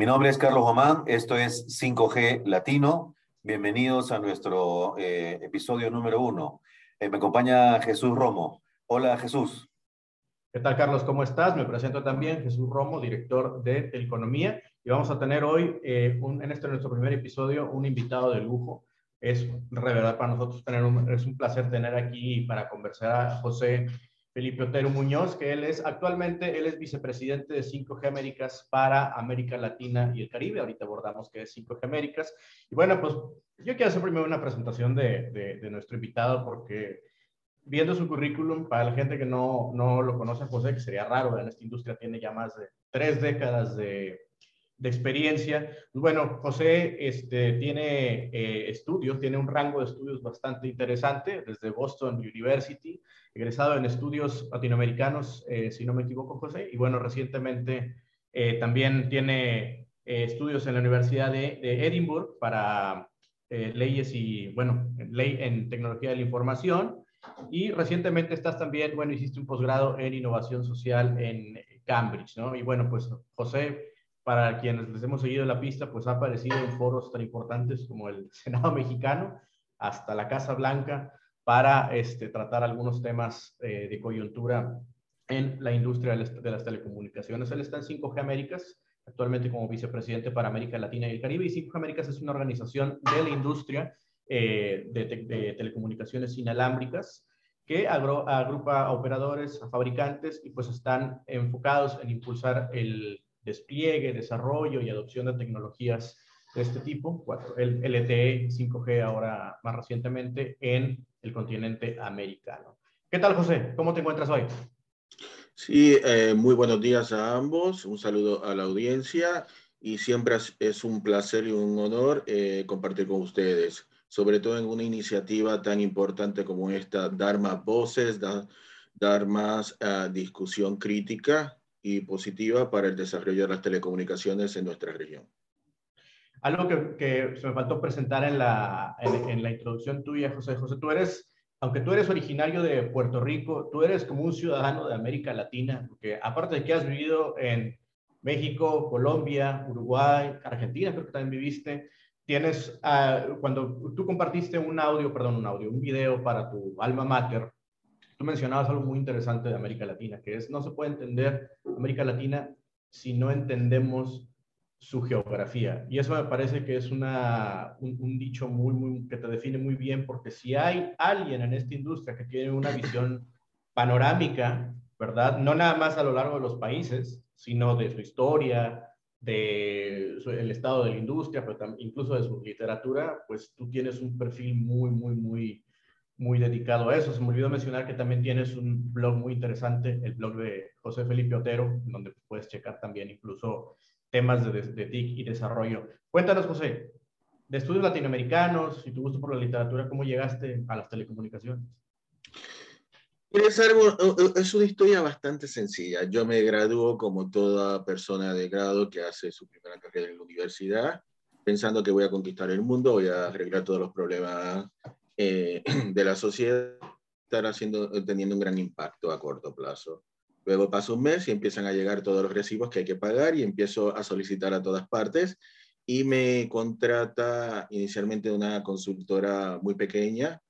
Mi nombre es Carlos Román, esto es 5G Latino. Bienvenidos a nuestro eh, episodio número uno. Eh, me acompaña Jesús Romo. Hola Jesús. ¿Qué tal Carlos? ¿Cómo estás? Me presento también Jesús Romo, director de Economía. Y vamos a tener hoy, eh, en este nuestro primer episodio, un invitado de lujo. Es de verdad para nosotros tener un, es un placer tener aquí para conversar a José Felipe Otero Muñoz, que él es actualmente, él es vicepresidente de 5G Américas para América Latina y el Caribe. Ahorita abordamos qué es 5G Américas. Y bueno, pues yo quiero hacer primero una presentación de, de, nuestro invitado porque viendo su currículum, para la gente que no, no lo conoce José, que sería raro, en esta industria tiene ya más de tres décadas de, de experiencia. Pues bueno, José este, tiene eh, estudios, tiene un rango de estudios bastante interesante, desde Boston University, egresado en estudios latinoamericanos, eh, si no me equivoco, José, y bueno, recientemente eh, también tiene estudios en la Universidad de, de Edinburgh para leyes y, bueno, ley en tecnología de la información, y recientemente estás también, bueno, hiciste un posgrado en innovación social en Cambridge, ¿no? Y bueno, pues José para quienes les hemos seguido la pista, pues ha aparecido en foros tan importantes como el Senado mexicano, hasta la Casa Blanca, para este, tratar algunos temas eh, de coyuntura en la industria de las telecomunicaciones. Él está en 5G Américas, actualmente como vicepresidente para América Latina y el Caribe, y 5G Américas es una organización de la industria eh, de, telecomunicaciones inalámbricas que agrupa a operadores, a fabricantes, y pues están enfocados en impulsar el despliegue, desarrollo y adopción de tecnologías de este tipo, el LTE 5G ahora más recientemente en el continente americano. ¿Qué tal, José? ¿Cómo te encuentras hoy? Sí, eh, muy buenos días a ambos. Un saludo a la audiencia y siempre es un placer y un honor eh, compartir con ustedes, sobre todo en una iniciativa tan importante como esta, dar más voces, dar, más ah, discusión crítica y positiva para el desarrollo de las telecomunicaciones en nuestra región. Algo que, que se me faltó presentar en la, en, la introducción tuya, José. José, tú eres, aunque tú eres originario de Puerto Rico, tú eres como un ciudadano de América Latina, porque aparte de que has vivido en México, Colombia, Uruguay, Argentina, creo que también viviste, tienes, ah, cuando tú compartiste un audio, perdón, un audio, un video para tu alma mater, Tú mencionabas algo muy interesante de América Latina, que es no se puede entender América Latina si no entendemos su geografía. Y eso me parece que es una, un, dicho muy, muy, que te define muy bien, porque si hay alguien en esta industria que tiene una visión panorámica, ¿verdad? No nada más a lo largo de los países, sino de su historia, de el estado de la industria, pero incluso de su literatura, pues tú tienes un perfil muy, muy, muy muy dedicado a eso. Se me olvidó mencionar que también tienes un blog muy interesante, el blog de José Felipe Otero, donde puedes checar también incluso temas de, de, TIC y desarrollo. Cuéntanos, José, de estudios latinoamericanos y tu gusto por la literatura, ¿cómo llegaste a las telecomunicaciones? Es, algo, es una historia bastante sencilla. Yo me graduó como toda persona de grado que hace su primera carrera en la universidad, pensando que voy a conquistar el mundo, voy a arreglar todos los problemas eh, de la sociedad estar haciendo, teniendo un gran impacto a corto plazo. Luego pasa un mes y empiezan a llegar todos los recibos que hay que pagar y empiezo a solicitar a todas partes y me contrata inicialmente una consultora muy pequeña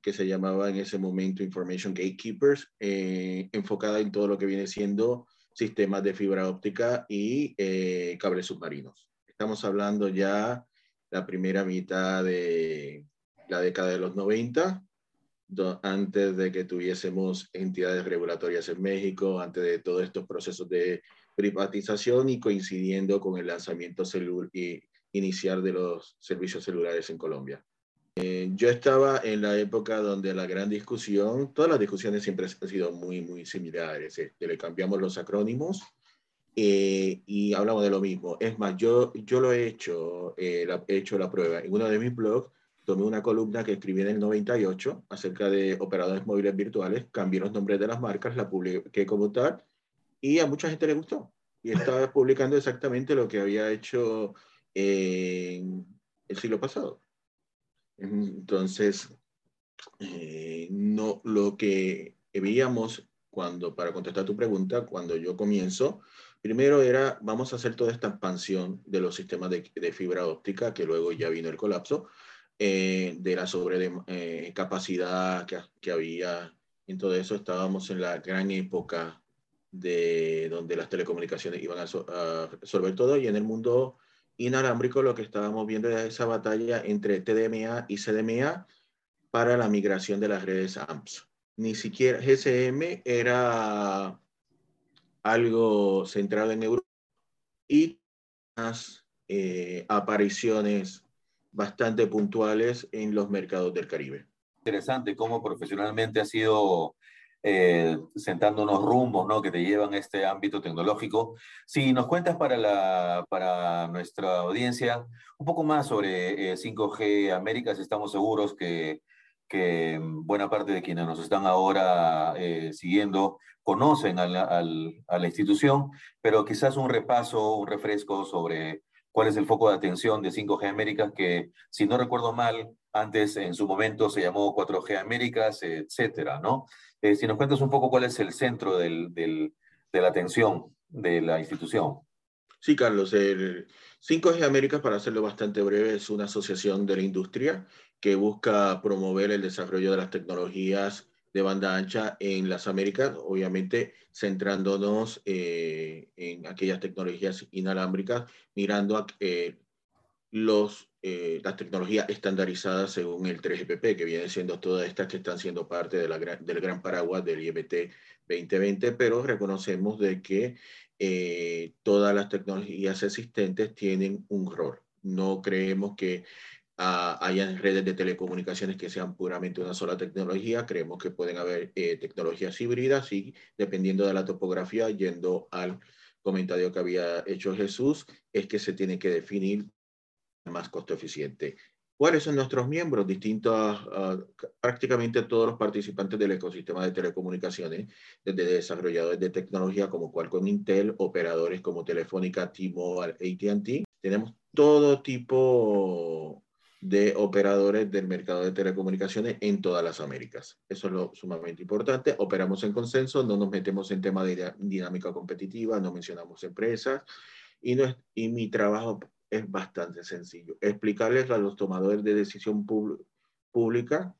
que se llamaba en ese momento Information Gatekeepers, eh, enfocada en todo lo que viene siendo sistemas de fibra óptica y eh, cables submarinos. Estamos hablando ya la primera mitad de, la década de los 90, antes de que tuviésemos entidades regulatorias en México, antes de todos estos procesos de privatización y coincidiendo con el lanzamiento y inicial de los servicios celulares en Colombia. Eh, yo estaba en la época donde la gran discusión, todas las discusiones siempre han sido muy, muy similares. Este, le cambiamos los acrónimos eh, y hablamos de lo mismo. Es más, yo, yo lo he hecho, eh, he hecho la prueba. En uno de mis blogs tomé una columna que escribí en el 98 acerca de operadores móviles virtuales, cambié los nombres de las marcas, la publiqué como tal, y a mucha gente le gustó. Y estaba publicando exactamente lo que había hecho en el siglo pasado. Entonces, eh, no, lo que veíamos cuando, para contestar tu pregunta, cuando yo comienzo, Primero era, vamos a hacer toda esta expansión de los sistemas de, fibra óptica, que luego ya vino el colapso, eh, de la sobrecapacidad eh, que, que había en todo eso. Estábamos en la gran época de donde las telecomunicaciones iban a, a todo y en el mundo inalámbrico lo que estábamos viendo era esa batalla entre TDMA y CDMA para la migración de las redes AMPS. Ni siquiera GSM era algo centrado en Europa y unas eh, apariciones bastante puntuales en los mercados del Caribe. Interesante cómo profesionalmente ha sido eh, sentando unos rumbos ¿no? que te llevan a este ámbito tecnológico. Si nos cuentas para, la, para nuestra audiencia un poco más sobre 5G eh, Américas, estamos seguros que, que buena parte de quienes nos están ahora eh, siguiendo conocen a la, a la institución, pero quizás un repaso, un refresco sobre cuál es el foco de atención de 5G Américas, que si no recuerdo mal, antes en su momento se llamó 4G Américas, etcétera, ¿no? Eh, si nos cuentas un poco cuál es el centro del, del, de la atención de la institución. Sí, Carlos. El 5G Américas, para hacerlo bastante breve, es una asociación de la industria que busca promover el desarrollo de las tecnologías de banda ancha en las Américas, obviamente centrándonos eh, en aquellas tecnologías inalámbricas, mirando a eh, los eh, las tecnologías estandarizadas según el 3GPP, que viene siendo todas estas que están siendo parte del gran paraguas del IMT 2020, pero reconocemos de que todas las tecnologías existentes tienen un rol. No creemos que uh, hayan redes de telecomunicaciones que sean puramente una sola tecnología, creemos que pueden haber eh, tecnologías híbridas y dependiendo de la topografía, yendo al comentario que había hecho Jesús, es que se tiene que definir más costo eficiente. ¿Cuáles son nuestros miembros? Distintos, uh, prácticamente todos los participantes del ecosistema de telecomunicaciones, desde desarrolladores de tecnología como Qualcomm Intel, operadores como Telefónica, T-Mobile, AT&T. Tenemos todo tipo de operadores del mercado de telecomunicaciones en todas las Américas. Eso es lo sumamente importante. Operamos en consenso, no nos metemos en temas de dinámica competitiva, no mencionamos empresas. Y, no es, y mi trabajo es bastante sencillo. Explicarles a los tomadores de decisión pública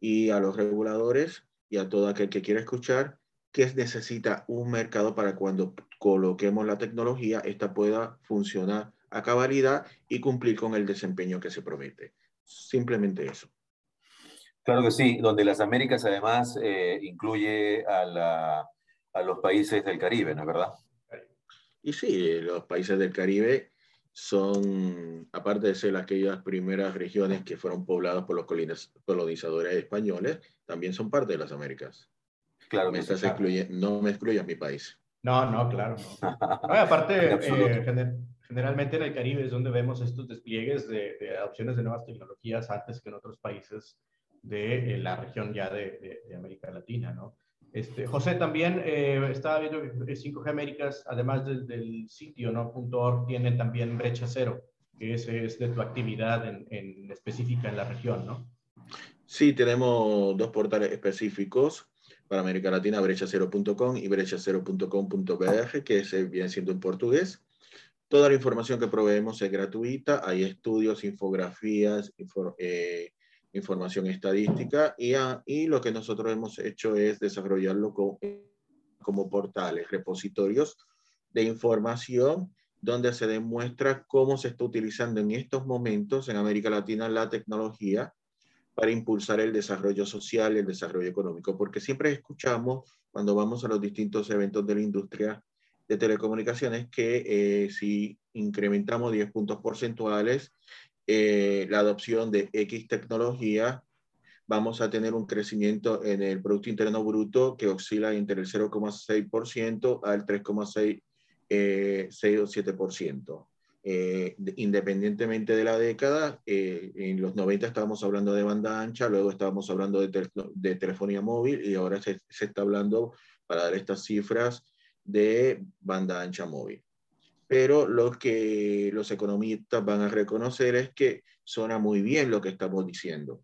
y a los reguladores y a todo aquel que quiera escuchar que necesita un mercado para cuando coloquemos la tecnología, esta pueda funcionar a cabalidad y cumplir con el desempeño que se promete. Simplemente eso. Claro que sí, donde las Américas además eh, incluye a, la, a los países del Caribe, ¿no es verdad? Y sí, los países del Caribe son, aparte de ser aquellas primeras regiones que fueron pobladas por los colonizadores españoles, también son parte de las Américas. Claro, me estás no me excluyas mi país. No, no, claro. aparte, eh, generalmente en el Caribe es donde vemos estos despliegues de, adopciones de nuevas tecnologías antes que en otros países de eh, la región ya de, de América Latina, ¿no? Este, José, también eh, estaba viendo que 5G Américas, además del, sitio, ¿no? .org, tiene también brecha cero, que ese es de tu actividad en, específica en la región, ¿no? Sí, tenemos dos portales específicos para América Latina, brechacero.com y brechacero.com.br, que se viene siendo en portugués. Toda la información que proveemos es gratuita, hay estudios, infografías, eh, información estadística y, y lo que nosotros hemos hecho es desarrollarlo como, como portales, repositorios de información donde se demuestra cómo se está utilizando en estos momentos en América Latina la tecnología para impulsar el desarrollo social y el desarrollo económico, porque siempre escuchamos cuando vamos a los distintos eventos de la industria de telecomunicaciones que eh, si incrementamos 10 puntos porcentuales eh, la adopción de X tecnología, vamos a tener un crecimiento en el Producto Interno Bruto que oscila entre el 0,6% al 3,6 eh, o 7%. Eh, independientemente de la década, eh, en los 90 estábamos hablando de banda ancha, luego estábamos hablando de, de telefonía móvil y ahora se, se, está hablando, para dar estas cifras, de banda ancha móvil pero lo que los economistas van a reconocer es que suena muy bien lo que estamos diciendo.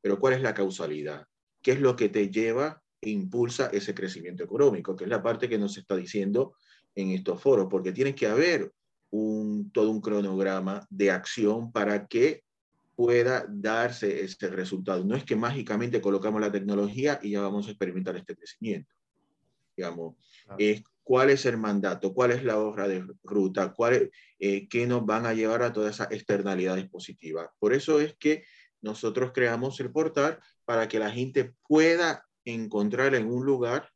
Pero ¿cuál es la causalidad? ¿Qué es lo que te lleva e impulsa ese crecimiento económico? Que es la parte que nos está diciendo en estos foros, porque tiene que haber un, todo un cronograma de acción para que pueda darse ese resultado. No es que mágicamente colocamos la tecnología y ya vamos a experimentar este crecimiento. Digamos, es cuál es el mandato, cuál es la hoja de ruta, cuál, eh, qué nos van a llevar a todas esas externalidades positivas. Por eso es que nosotros creamos el portal para que la gente pueda encontrar en un lugar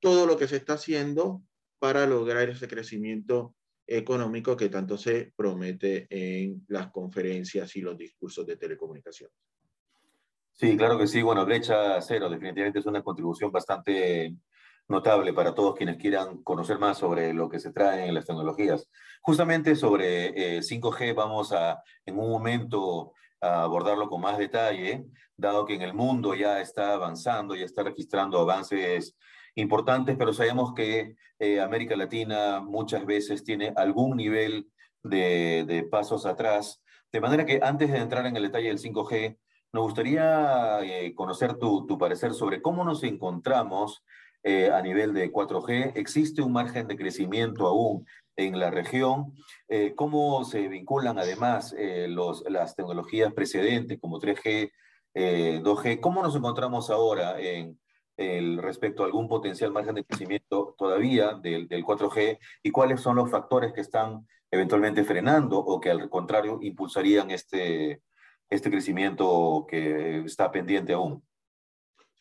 todo lo que se está haciendo para lograr ese crecimiento económico que tanto se promete en las conferencias y los discursos de telecomunicaciones. Sí, claro que sí. Bueno, brecha cero definitivamente es una contribución bastante notable para todos quienes quieran conocer más sobre lo que se trae en las tecnologías. Justamente sobre 5G eh, vamos a en un momento abordarlo con más detalle, dado que en el mundo ya está avanzando, ya está registrando avances importantes, pero sabemos que eh, América Latina muchas veces tiene algún nivel de, pasos atrás. De manera que antes de entrar en el detalle del 5G, nos gustaría eh, conocer tu, parecer sobre cómo nos encontramos eh, a nivel de 4G. ¿Existe un margen de crecimiento aún en la región? ¿Cómo se vinculan además los, las tecnologías precedentes como 3G, 2G? ¿Cómo nos encontramos ahora en, el, respecto a algún potencial margen de crecimiento todavía del, del 4G y cuáles son los factores que están eventualmente frenando o que al contrario impulsarían este, este crecimiento que está pendiente aún.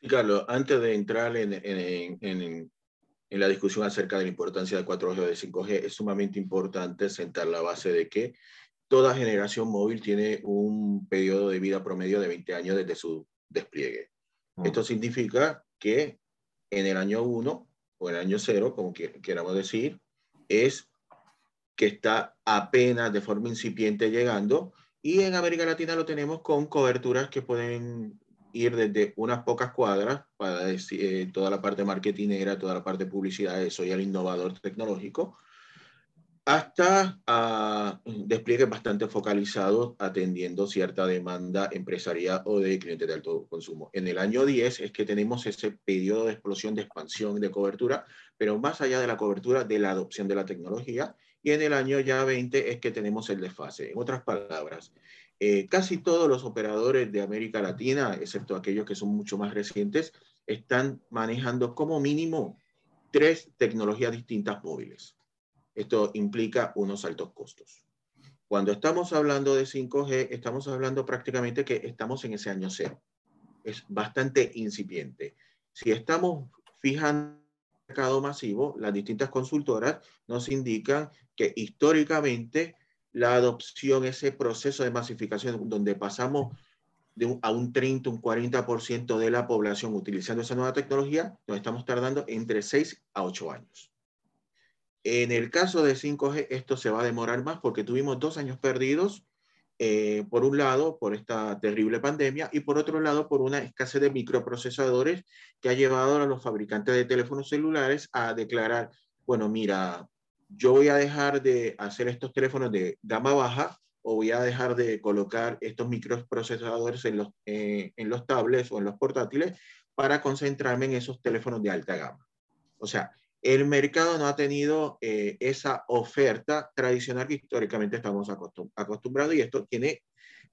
Sí, Carlos, antes de entrar en, en, en, en, la discusión acerca de la importancia del 4G o del 5G, es sumamente importante sentar la base de que toda generación móvil tiene un periodo de vida promedio de 20 años desde su despliegue. Mm. Esto significa que en el año 1 o en el año 0, como queramos decir, es que está apenas de forma incipiente llegando y en América Latina lo tenemos con coberturas que pueden ir desde unas pocas cuadras para decir, eh, toda la parte marketingera, toda la parte de publicidad, eso y el innovador tecnológico, hasta uh, despliegues bastante focalizados atendiendo cierta demanda empresarial o de clientes de alto consumo. En el año 10 es que tenemos ese periodo de explosión, de expansión, de cobertura, pero más allá de la cobertura, de la adopción de la tecnología. Y en el año ya 20 es que tenemos el desfase. En otras palabras, eh, casi todos los operadores de América Latina, excepto aquellos que son mucho más recientes, están manejando como mínimo tres tecnologías distintas móviles. Esto implica unos altos costos. Cuando estamos hablando de 5G, estamos hablando prácticamente que estamos en ese año cero. Es bastante incipiente. Si estamos fijando mercado masivo, las distintas consultoras nos indican que históricamente la adopción, ese proceso de masificación donde pasamos de a un 30, un 40% de la población utilizando esa nueva tecnología, nos estamos tardando entre 6 a 8 años. En el caso de 5G, esto se va a demorar más porque tuvimos dos años perdidos, eh, por un lado, por esta terrible pandemia y por otro lado, por una escasez de microprocesadores que ha llevado a los fabricantes de teléfonos celulares a declarar, bueno, mira, yo voy a dejar de hacer estos teléfonos de gama baja o voy a dejar de colocar estos microprocesadores en los, eh, en los tablets o en los portátiles para concentrarme en esos teléfonos de alta gama. O sea, el mercado no ha tenido eh, esa oferta tradicional que históricamente estamos acostumbrados y esto tiene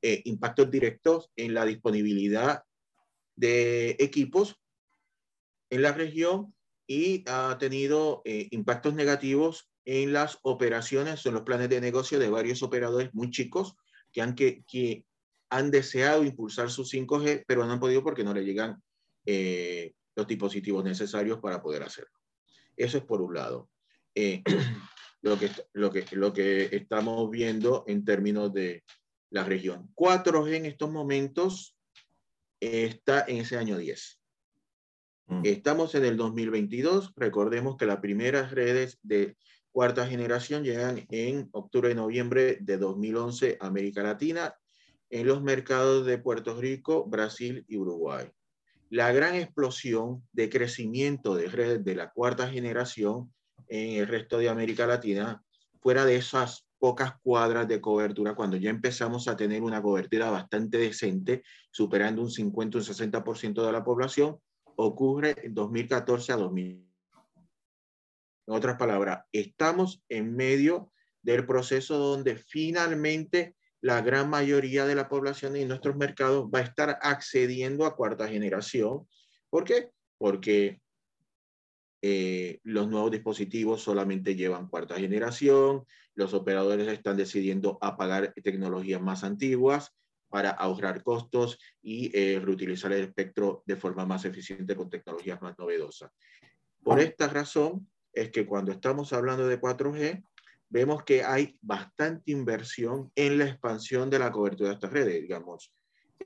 eh, impactos directos en la disponibilidad de equipos en la región y ha tenido eh, impactos negativos en las operaciones, en los planes de negocio de varios operadores muy chicos que han, que, que han deseado impulsar su 5G, pero no han podido porque no le llegan los dispositivos necesarios para poder hacerlo. Eso es por un lado. Eh, lo, que, lo, que, lo que estamos viendo en términos de la región. 4G en estos momentos está en ese año 10. Mm. Estamos en el 2022. Recordemos que las primeras redes de cuarta generación llegan en octubre y noviembre de 2011 a América Latina en los mercados de Puerto Rico, Brasil y Uruguay la gran explosión de crecimiento de la cuarta generación en el resto de América Latina, fuera de esas pocas cuadras de cobertura, cuando ya empezamos a tener una cobertura bastante decente, superando un 50, un 60% de la población, ocurre en 2014 a 2000. En otras palabras, estamos en medio del proceso donde finalmente la gran mayoría de la población en nuestros mercados va a estar accediendo a cuarta generación. ¿Por qué? Porque eh, los nuevos dispositivos solamente llevan cuarta generación, los operadores están decidiendo apagar tecnologías más antiguas para ahorrar costos y eh, reutilizar el espectro de forma más eficiente con tecnologías más novedosas. Por esta razón es que cuando estamos hablando de 4G, vemos que hay bastante inversión en la expansión de la cobertura de estas redes. Digamos,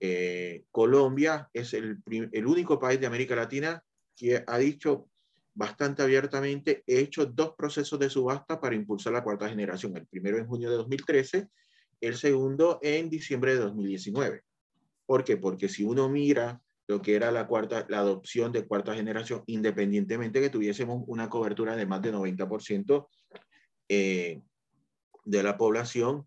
eh, Colombia es el, el único país de América Latina que ha dicho bastante abiertamente, he hecho dos procesos de subasta para impulsar la cuarta generación. El primero en junio de 2013, el segundo en diciembre de 2019. ¿Por qué? Porque si uno mira lo que era la cuarta, la adopción de cuarta generación, independientemente que tuviésemos una cobertura de más de 90% eh, de la población,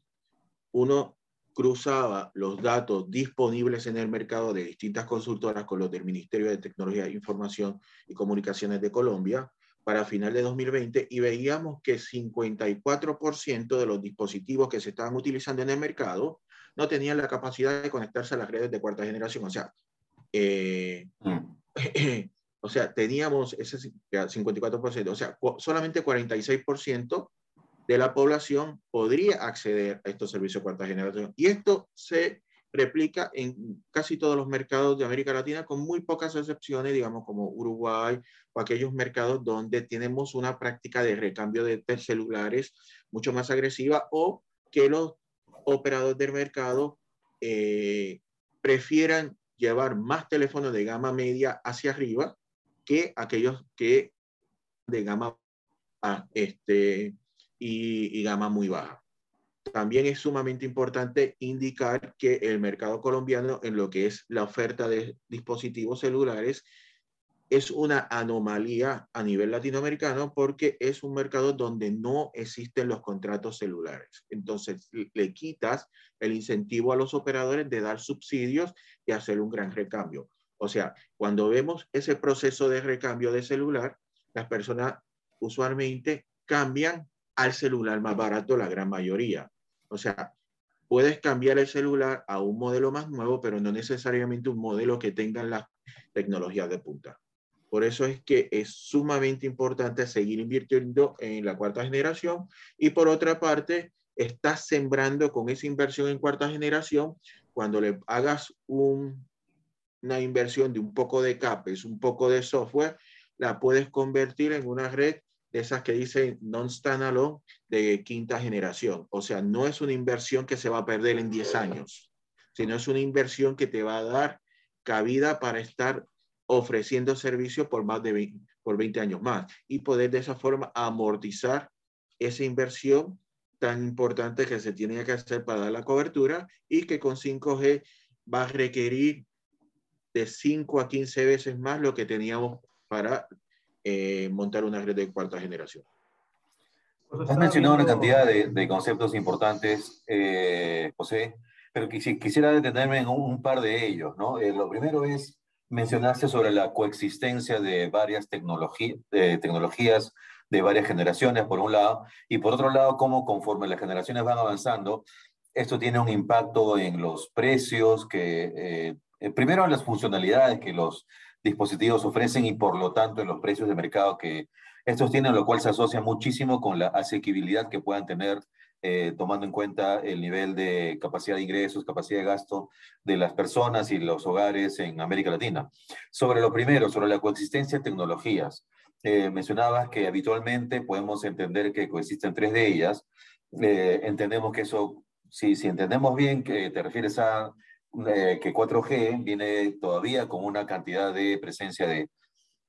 uno cruzaba los datos disponibles en el mercado de distintas consultoras con los del Ministerio de Tecnología, Información y Comunicaciones de Colombia para final de 2020 y veíamos que 54% de los dispositivos que se estaban utilizando en el mercado no tenían la capacidad de conectarse a las redes de cuarta generación. O sea, eh, mm. o sea teníamos ese 54%, o sea, solamente 46% de la población podría acceder a estos servicios de cuarta generación. Y esto se replica en casi todos los mercados de América Latina, con muy pocas excepciones, digamos como Uruguay o aquellos mercados donde tenemos una práctica de recambio de celulares mucho más agresiva o que los operadores del mercado eh, prefieran llevar más teléfonos de gama media hacia arriba que aquellos que de gama este, y, gama muy baja. También es sumamente importante indicar que el mercado colombiano en lo que es la oferta de dispositivos celulares es una anomalía a nivel latinoamericano porque es un mercado donde no existen los contratos celulares. Entonces, le quitas el incentivo a los operadores de dar subsidios y hacer un gran recambio. O sea, cuando vemos ese proceso de recambio de celular, las personas usualmente cambian al celular más barato la gran mayoría. O sea, puedes cambiar el celular a un modelo más nuevo, pero no necesariamente un modelo que tenga las tecnologías de punta. Por eso es que es sumamente importante seguir invirtiendo en la cuarta generación y por otra parte, estás sembrando con esa inversión en cuarta generación, cuando le hagas una inversión de un poco de CAPEX, un poco de software, la puedes convertir en una red de esas que dicen non-standalone de quinta generación. O sea, no es una inversión que se va a perder en 10 años, sino es una inversión que te va a dar cabida para estar ofreciendo servicios por más de 20, por 20 años más y poder de esa forma amortizar esa inversión tan importante que se tiene que hacer para dar la cobertura y que con 5G va a requerir de 5 a 15 veces más lo que teníamos para eh, montar una red de cuarta generación. Has mencionado una cantidad de, conceptos importantes, eh, José, pero quisiera detenerme en un, par de ellos. ¿no? Eh, lo primero es, mencionaste sobre la coexistencia de varias tecnologías de varias generaciones, por un lado, y por otro lado, cómo conforme las generaciones van avanzando, esto tiene un impacto en los precios, que primero en las funcionalidades que los dispositivos ofrecen y por lo tanto en los precios de mercado que estos tienen, lo cual se asocia muchísimo con la asequibilidad que puedan tener eh, tomando en cuenta el nivel de capacidad de ingresos, capacidad de gasto de las personas y los hogares en América Latina. Sobre lo primero, sobre la coexistencia de tecnologías. Eh, mencionabas que habitualmente podemos entender que coexisten tres de ellas. Eh, entendemos que eso, si, si entendemos bien que te refieres a eh, que 4G viene todavía con una cantidad de presencia de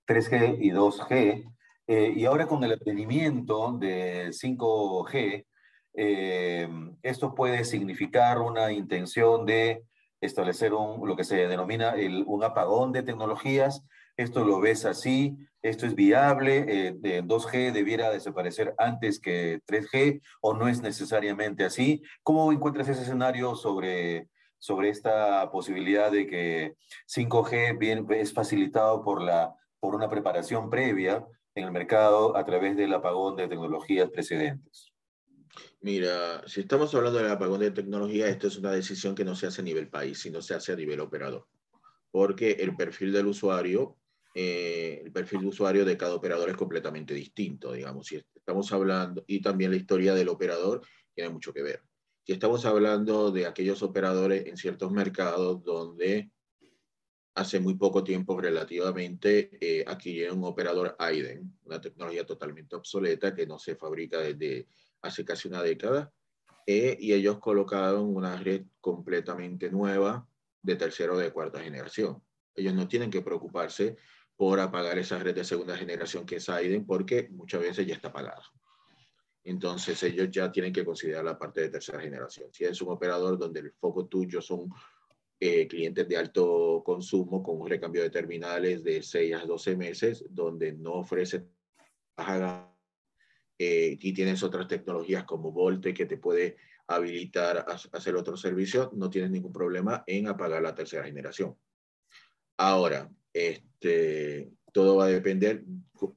3G y 2G, eh, y ahora con el advenimiento de 5G, eh, esto puede significar una intención de establecer un, lo que se denomina un apagón de tecnologías. Esto lo ves así, esto es viable, de 2G debiera desaparecer antes que 3G o no es necesariamente así. ¿Cómo encuentras ese escenario sobre sobre esta posibilidad de que 5G bien, es facilitado por, la, por una preparación previa en el mercado a través del apagón de tecnologías precedentes? Mira, si estamos hablando del apagón de tecnología, esto es una decisión que no se hace a nivel país, sino se hace a nivel operador. Porque el perfil del usuario, eh, el perfil de usuario de cada operador es completamente distinto, digamos. Si estamos hablando, y también la historia del operador tiene mucho que ver. Si estamos hablando de aquellos operadores en ciertos mercados donde hace muy poco tiempo relativamente eh, adquirieron un operador AIDEN, una tecnología totalmente obsoleta que no se fabrica desde hace casi una década, eh, y ellos colocaron una red completamente nueva de tercera o de cuarta generación. Ellos no tienen que preocuparse por apagar esa red de segunda generación que es AIDEN porque muchas veces ya está apagada. Entonces ellos ya tienen que considerar la parte de tercera generación. Si es un operador donde el foco tuyo son eh, clientes de alto consumo con un recambio de terminales de 6 a 12 meses, donde no ofrece eh, y tienes otras tecnologías como Volte que te puede habilitar a, hacer otros servicios, no tienes ningún problema en apagar la tercera generación. Ahora, este, todo va a depender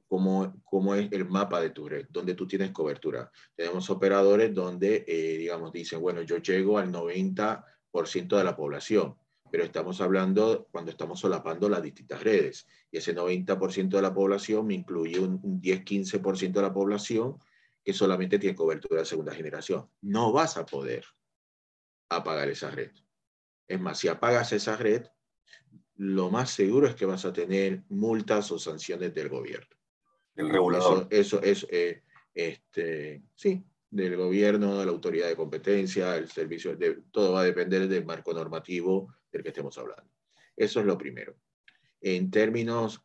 cómo, cómo es el mapa de tu red, donde tú tienes cobertura. Tenemos operadores donde, eh, digamos, dicen, bueno, yo llego al 90 de la población, pero estamos hablando cuando estamos solapando las distintas redes. Y ese 90% de la población me incluye un, 10-15% de la población que solamente tiene cobertura de segunda generación. No vas a poder apagar esa red. Es más, si apagas esa red, lo más seguro es que vas a tener multas o sanciones del gobierno. El regulador. Eso, es, eh, este, sí, del gobierno, de la autoridad de competencia, el servicio, de, todo va a depender del marco normativo del que estemos hablando. Eso es lo primero. En términos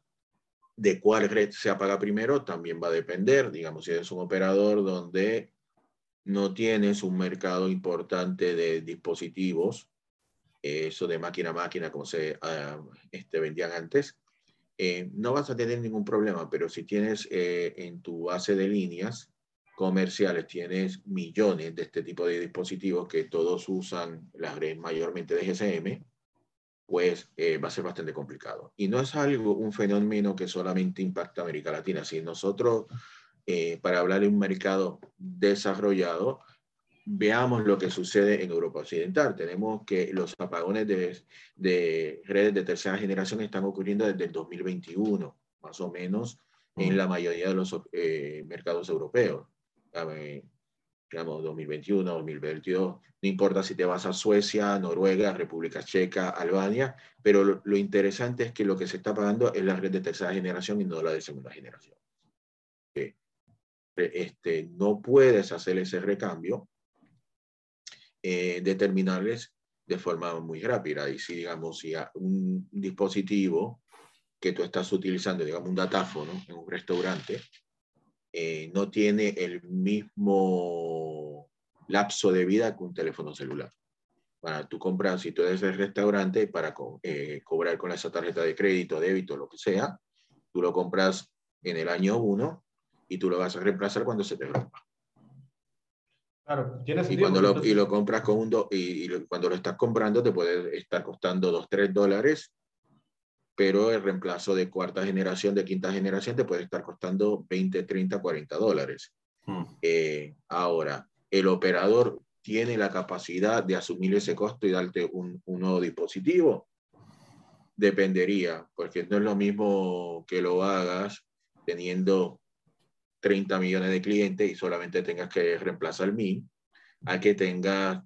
de cuál red se apaga primero, también va a depender, digamos, si eres un operador donde no tienes un mercado importante de dispositivos, eso de máquina a máquina como se uh, este, vendían antes, eh, no vas a tener ningún problema, pero si tienes eh, en tu base de líneas comerciales tienes millones de este tipo de dispositivos que todos usan las redes mayormente de GSM, pues eh, va a ser bastante complicado. Y no es algo, un fenómeno que solamente impacta a América Latina. Si nosotros, eh, para hablar de un mercado desarrollado, veamos lo que sucede en Europa Occidental. Tenemos que los apagones de, de redes de tercera generación están ocurriendo desde el 2021, más o menos, en la mayoría de los eh, mercados europeos digamos, 2021, 2022, no importa si te vas a Suecia, Noruega, República Checa, Albania, pero lo, interesante es que lo que se está pagando es la red de tercera generación y no la de segunda generación. Este, no puedes hacer ese recambio eh, determinarles de forma muy rápida. Y si, digamos, si un dispositivo que tú estás utilizando, digamos, un datáfono en un restaurante, eh, no tiene el mismo lapso de vida que un teléfono celular. Para tú compras, si tú eres el restaurante, para eh, cobrar con esa tarjeta de crédito, débito, lo que sea, tú lo compras en el año 1 y tú lo vas a reemplazar cuando se te rompa. Claro, y, cuando lo, y lo compras con un do, y, y, cuando lo estás comprando te puede estar costando 2, 3 dólares pero el reemplazo de cuarta generación, de quinta generación, te puede estar costando 20, 30, 40 dólares. Hmm. Eh, ahora, el operador tiene la capacidad de asumir ese costo y darte un, nuevo dispositivo. Dependería, porque no es lo mismo que lo hagas teniendo 30 millones de clientes y solamente tengas que reemplazar mil, a que tengas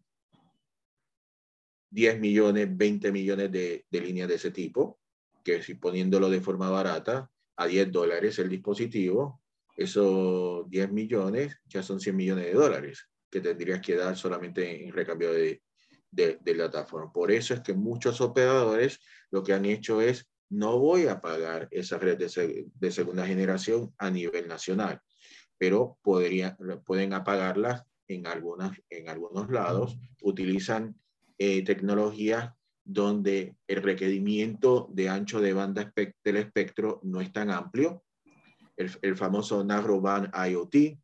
10 millones, 20 millones de, de líneas de ese tipo que si poniéndolo de forma barata, a 10 dólares el dispositivo, esos 10 millones ya son 100 millones de dólares que tendrías que dar solamente en recambio de, de, de plataforma. Por eso es que muchos operadores lo que han hecho es, no voy a pagar esa red de, de segunda generación a nivel nacional, pero podría, pueden apagarlas en, algunas, en algunos lados, utilizan eh, tecnologías donde el requerimiento de ancho de banda del espectro no es tan amplio, el, famoso Narrowband IoT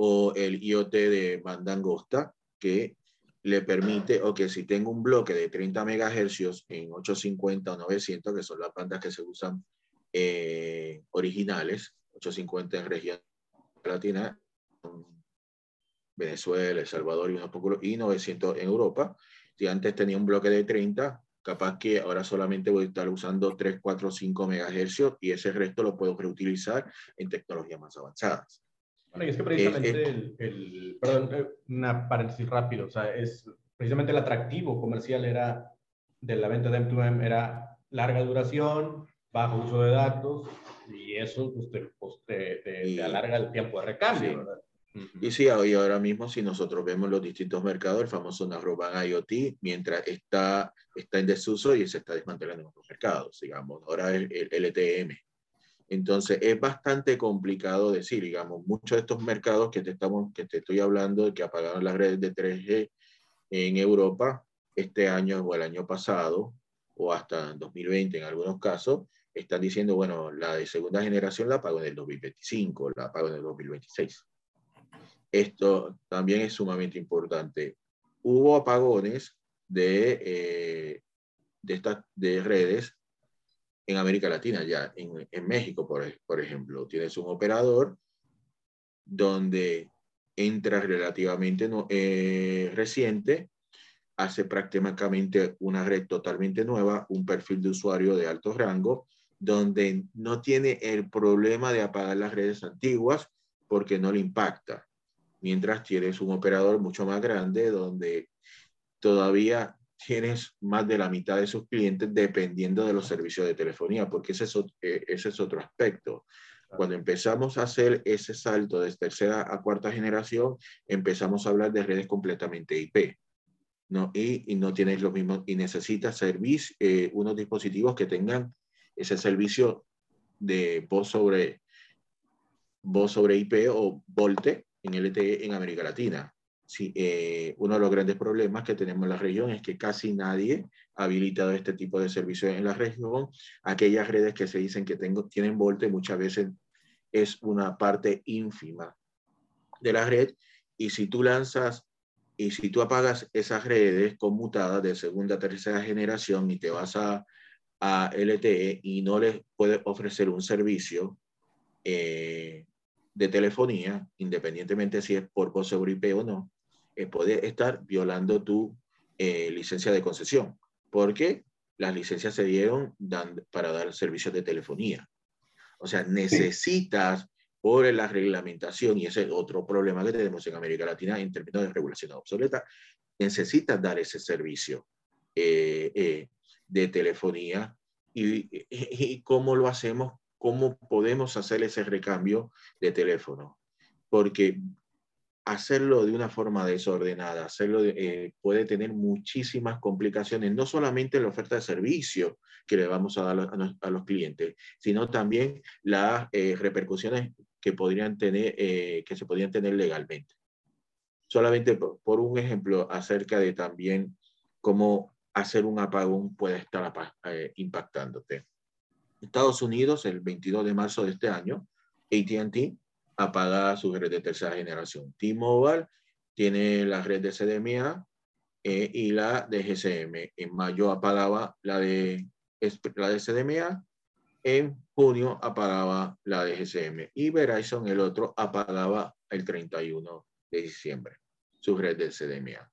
o el IoT de banda angosta, que le permite, o que si tengo un bloque de 30 MHz en 850 o 900, que son las bandas que se usan eh, originales, 850 en región latina, Venezuela, El Salvador y, unos pocos, y 900 en Europa. Si antes tenía un bloque de 30, capaz que ahora solamente voy a estar usando 3, 4, 5 megahercios y ese resto lo puedo reutilizar en tecnologías más avanzadas. Bueno, y es que precisamente el, el, perdón, eh, una paréntesis rápido, o sea, es precisamente el atractivo comercial era de la venta de M2M era larga duración, bajo uso de datos y eso pues, te, pues, te, alarga el tiempo de recambio, ¿verdad? Y sí, hoy ahora mismo si nosotros vemos los distintos mercados, el famoso Narroban IoT, mientras está, está en desuso y se está desmantelando en otros mercados, digamos, ahora el, el LTM. Entonces es bastante complicado decir, digamos, muchos de estos mercados que te, estamos, que te estoy hablando, que apagaron las redes de 3G en Europa este año o el año pasado, o hasta 2020 en algunos casos, están diciendo, bueno, la de segunda generación la pago en el 2025, la pago en el 2026. Esto también es sumamente importante. Hubo apagones de, eh, de, estas, de redes en América Latina, ya en, en México, por, por, ejemplo. Tienes un operador donde entra relativamente no, eh, reciente, hace prácticamente una red totalmente nueva, un perfil de usuario de alto rango, donde no tiene el problema de apagar las redes antiguas porque no le impacta mientras tienes un operador mucho más grande donde todavía tienes más de la mitad de sus clientes dependiendo de los servicios de telefonía, porque ese es, eh, ese es otro aspecto. Cuando empezamos a hacer ese salto de tercera a cuarta generación, empezamos a hablar de redes completamente IP. ¿no? Y, y no tienes lo mismo, y necesitas servicio, eh, unos dispositivos que tengan ese servicio de voz sobre, voz sobre IP o VoLTE en LTE en América Latina. Sí, eh, uno de los grandes problemas que tenemos en la región es que casi nadie ha habilitado este tipo de servicios en la región. Aquellas redes que se dicen que tengo, tienen volte muchas veces es una parte ínfima de la red. Y si tú lanzas y si tú apagas esas redes conmutadas de segunda tercera generación y te vas a, a LTE y no les puedes ofrecer un servicio, eh, de telefonía, independientemente si es por voz sobre IP o no, eh, puede estar violando tu eh, licencia de concesión, porque las licencias se dieron para dar servicios de telefonía. O sea, necesitas por la reglamentación, y ese es otro problema que tenemos en América Latina en términos de regulación obsoleta, necesitas dar ese servicio eh, de telefonía. Y, y, cómo lo hacemos cómo podemos hacer ese recambio de teléfono. Porque hacerlo de una forma desordenada, hacerlo eh, puede tener muchísimas complicaciones, no solamente en la oferta de servicio que le vamos a dar a, los clientes, sino también las eh, repercusiones que podrían tener, eh, que se podrían tener legalmente. Solamente por, por, un ejemplo acerca de también cómo hacer un apagón puede estar impactándote. Estados Unidos, el 22 de marzo de este año, ATT apaga su red de tercera generación. T-Mobile tiene la red de CDMA eh, y la de GSM. En mayo apagaba la de, la de CDMA, en junio apagaba la de GSM y Verizon, el otro, apagaba el 31 de diciembre su red de CDMA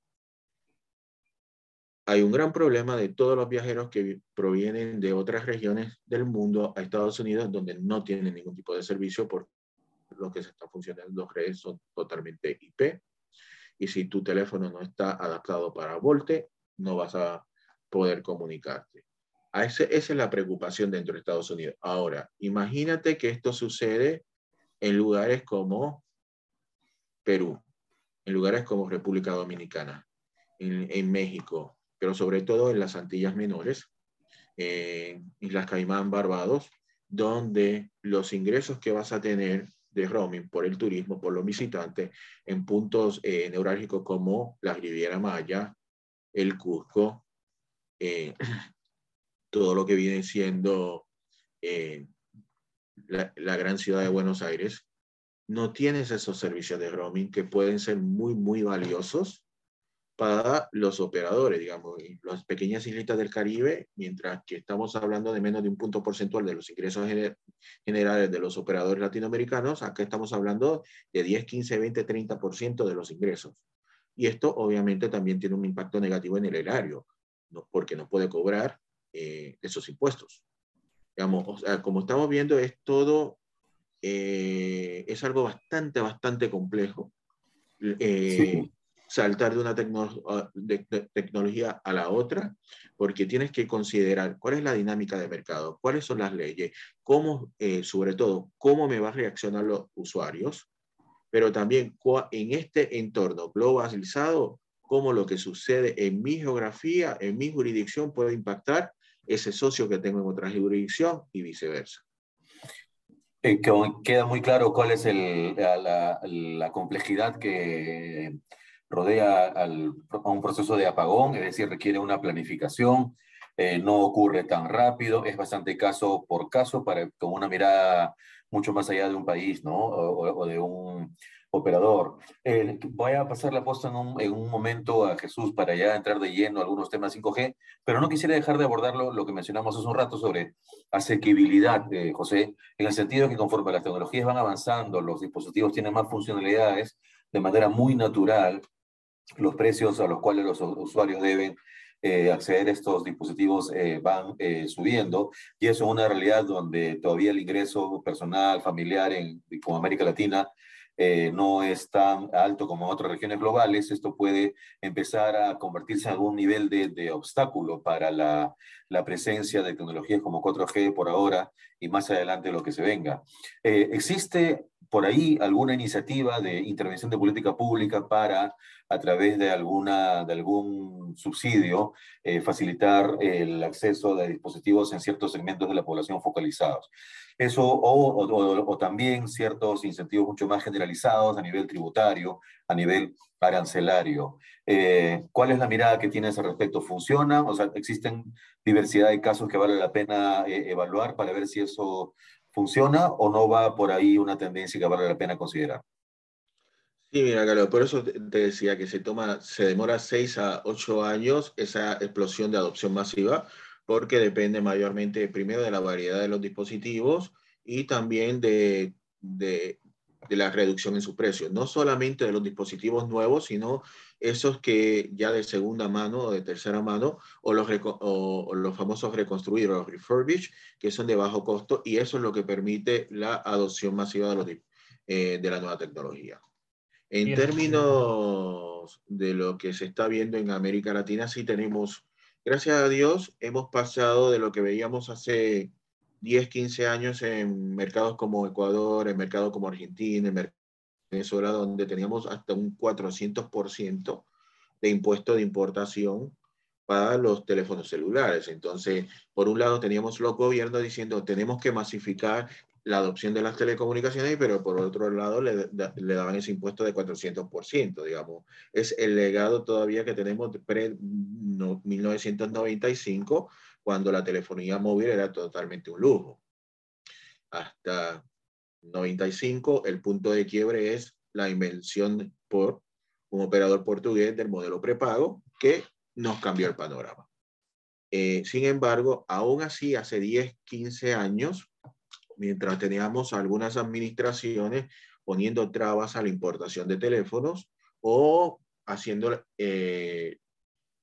hay un gran problema de todos los viajeros que provienen de otras regiones del mundo a Estados Unidos donde no tienen ningún tipo de servicio por lo que se está funcionando redes son totalmente IP. Y si tu teléfono no está adaptado para Volte, no vas a poder comunicarte. A ese, esa es la preocupación dentro de Estados Unidos. Ahora, imagínate que esto sucede en lugares como Perú, en lugares como República Dominicana, en, en México, pero sobre todo en las Antillas Menores, en Islas Caimán, Barbados, donde los ingresos que vas a tener de roaming por el turismo, por los visitantes, en puntos eh, neurálgicos como la Riviera Maya, el Cusco, eh, todo lo que viene siendo eh, la, la, gran ciudad de Buenos Aires, no tienes esos servicios de roaming que pueden ser muy, muy valiosos para los operadores, digamos, las pequeñas islitas del Caribe, mientras que estamos hablando de menos de un punto porcentual de los ingresos generales de los operadores latinoamericanos, acá estamos hablando de 10, 15, 20, 30% de los ingresos. Y esto obviamente también tiene un impacto negativo en el erario, ¿no? porque no puede cobrar eh, esos impuestos. Digamos, como estamos viendo, es todo, eh, es algo bastante, bastante complejo. Eh, saltar de una ah, tecnología a la otra, porque tienes que considerar cuál es la dinámica de mercado, cuáles son las leyes, cómo, eh, sobre todo, cómo me van a reaccionar los usuarios, pero también en este entorno globalizado, cómo lo que sucede en mi geografía, en mi jurisdicción puede impactar ese socio que tengo en otra jurisdicción y viceversa. Eh, queda muy claro cuál es el, la, la complejidad que rodea a un proceso de apagón, es decir, requiere una planificación, eh, no ocurre tan rápido, es bastante caso por caso, para, con una mirada mucho más allá de un país, ¿no? O, de un operador. Eh, voy a pasar la posta en un, en un, momento a Jesús para ya entrar de lleno algunos temas 5G, pero no quisiera dejar de abordarlo, lo que mencionamos hace un rato sobre asequibilidad, eh, José, en el sentido que conforme las tecnologías van avanzando, los dispositivos tienen más funcionalidades, de manera muy natural, los precios a los cuales los usuarios deben eh, acceder a estos dispositivos eh, van eh, subiendo y eso es una realidad donde todavía el ingreso personal, familiar en como América Latina no es tan alto como en otras regiones globales, esto puede empezar a convertirse en algún nivel de, de obstáculo para la, la, presencia de tecnologías como 4G por ahora y más adelante lo que se venga. ¿Existe por ahí alguna iniciativa de intervención de política pública para a través de, alguna, de algún subsidio, eh, facilitar el acceso de dispositivos en ciertos segmentos de la población focalizados. Eso, o, también ciertos incentivos mucho más generalizados a nivel tributario, a nivel arancelario. Eh, ¿Cuál es la mirada que tienes al respecto? ¿Funciona? O sea, ¿existen diversidad de casos que vale la pena eh, evaluar para ver si eso funciona o no va por ahí una tendencia que vale la pena considerar? Sí, mira, Carlos, por eso te decía que se, toma, se demora seis a ocho años esa explosión de adopción masiva, porque depende mayormente primero de la variedad de los dispositivos y también de, de, de la reducción en su precio. No solamente de los dispositivos nuevos, sino esos que ya de segunda mano o de tercera mano, o los, o, los famosos reconstruidos, los refurbished, que son de bajo costo, y eso es lo que permite la adopción masiva de, los, eh, de la nueva tecnología. En términos de lo que se está viendo en América Latina, sí tenemos, gracias a Dios, hemos pasado de lo que veíamos hace 10, 15 años en mercados como Ecuador, en mercados como Argentina, en Venezuela, donde teníamos hasta un 400% de impuesto de importación para los teléfonos celulares. Entonces, por un lado teníamos los gobiernos diciendo tenemos que masificar la adopción de las telecomunicaciones, pero por otro lado le, le daban ese impuesto de 400%, digamos. Es el legado todavía que tenemos de pre 1995, cuando la telefonía móvil era totalmente un lujo. Hasta 95, el punto de quiebre es la invención por un operador portugués del modelo prepago que nos cambió el panorama. Eh, sin embargo, aún así, hace 10, 15 años, mientras teníamos algunas administraciones poniendo trabas a la importación de teléfonos o haciendo eh,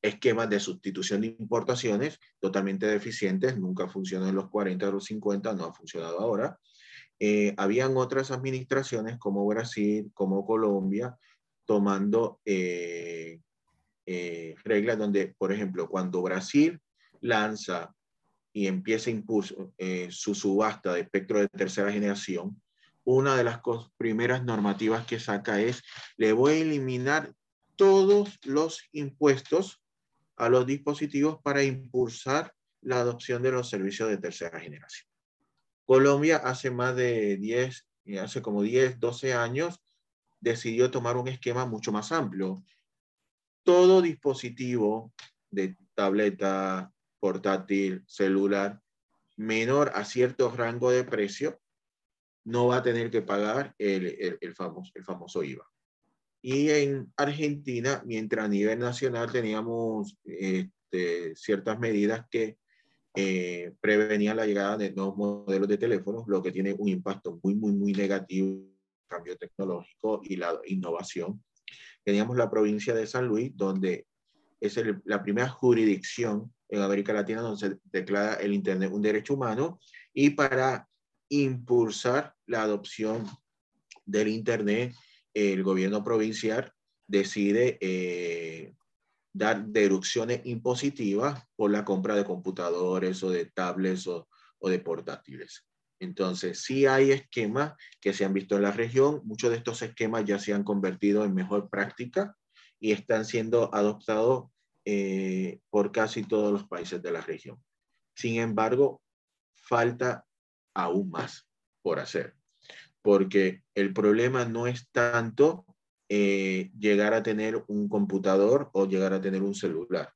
esquemas de sustitución de importaciones totalmente deficientes, nunca funcionó en los 40 o los 50, no ha funcionado ahora. Eh, habían otras administraciones como Brasil, como Colombia, tomando eh, reglas donde, por ejemplo, cuando Brasil lanza y empieza impulso, eh, su subasta de espectro de tercera generación, una de las primeras normativas que saca es, le voy a eliminar todos los impuestos a los dispositivos para impulsar la adopción de los servicios de tercera generación. Colombia hace más de 10, eh, hace como 10, 12 años, decidió tomar un esquema mucho más amplio. Todo dispositivo de tableta, portátil, celular, menor a cierto rango de precio, no va a tener que pagar el, el, famoso, el famoso IVA. Y en Argentina, mientras a nivel nacional teníamos este, ciertas medidas que eh, prevenían la llegada de nuevos modelos de teléfonos, lo que tiene un impacto muy, muy, muy negativo en el cambio tecnológico y la innovación. Teníamos la provincia de San Luis, donde es la primera jurisdicción en América Latina donde se declara el Internet un derecho humano y para impulsar la adopción del Internet, el gobierno provincial decide eh, dar deducciones impositivas por la compra de computadores o de tablets o, de portátiles. Entonces, sí hay esquemas que se han visto en la región. Muchos de estos esquemas ya se han convertido en mejor práctica y están siendo adoptados eh, por casi todos los países de la región. Sin embargo, falta aún más por hacer, porque el problema no es tanto eh, llegar a tener un computador o llegar a tener un celular.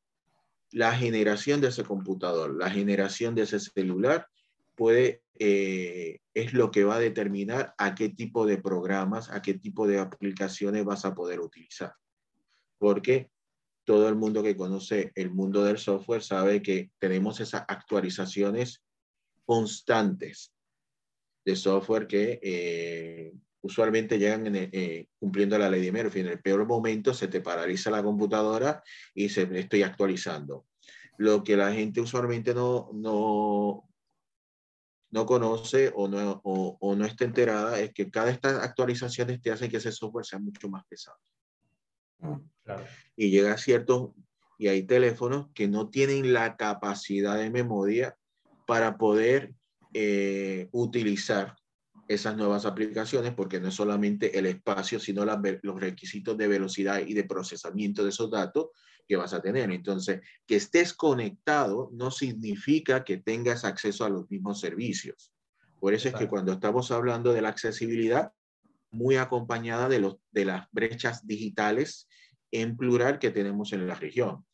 La generación de ese computador, la generación de ese celular puede, eh, es lo que va a determinar a qué tipo de programas, a qué tipo de aplicaciones vas a poder utilizar. Porque todo el mundo que conoce el mundo del software sabe que tenemos esas actualizaciones constantes de software que eh, usualmente llegan eh, cumpliendo la ley de Murphy. En el peor momento se te paraliza la computadora y se estoy actualizando. Lo que la gente usualmente no, no, no conoce o no, o, no está enterada es que cada estas actualizaciones te hacen que ese software sea mucho más pesado. Y llega a ciertos, y hay teléfonos que no tienen la capacidad de memoria para poder eh, utilizar esas nuevas aplicaciones, porque no es solamente el espacio, sino los requisitos de velocidad y de procesamiento de esos datos que vas a tener. Entonces, que estés conectado no significa que tengas acceso a los mismos servicios. Por eso es que cuando estamos hablando de la accesibilidad, muy acompañada de, los, de las brechas digitales en plural que tenemos en la región.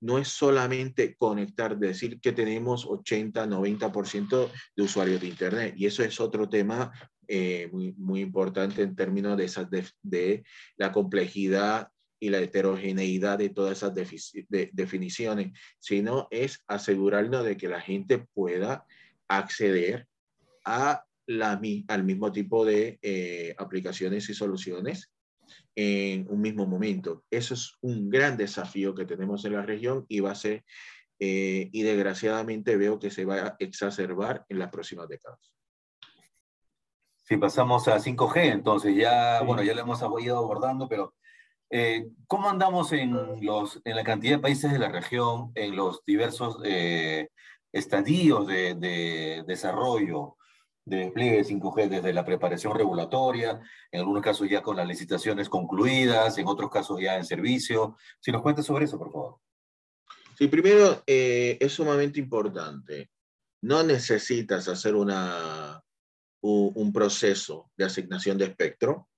No es solamente conectar, decir que tenemos 80, 90% de usuarios de Internet. Y eso es otro tema eh, muy, muy importante en términos de, esas la complejidad y la heterogeneidad de todas esas definiciones, sino es asegurarnos de que la gente pueda acceder al mismo tipo de eh, aplicaciones y soluciones en un mismo momento. Eso es un gran desafío que tenemos en la región y va a ser, eh, y desgraciadamente veo que se va a exacerbar en las próximas décadas. Si pasamos a 5G, entonces ya, bueno, ya lo hemos ido abordando, pero eh, ¿cómo andamos en, los, en la cantidad de países de la región, en los diversos eh, estadios de, de desarrollo? De despliegue 5G desde la preparación regulatoria, en algunos casos ya con las licitaciones concluidas, en otros casos ya en servicio. Si nos cuenta sobre eso, por favor. Sí, primero eh, es sumamente importante. No necesitas hacer una, un, proceso de asignación de espectro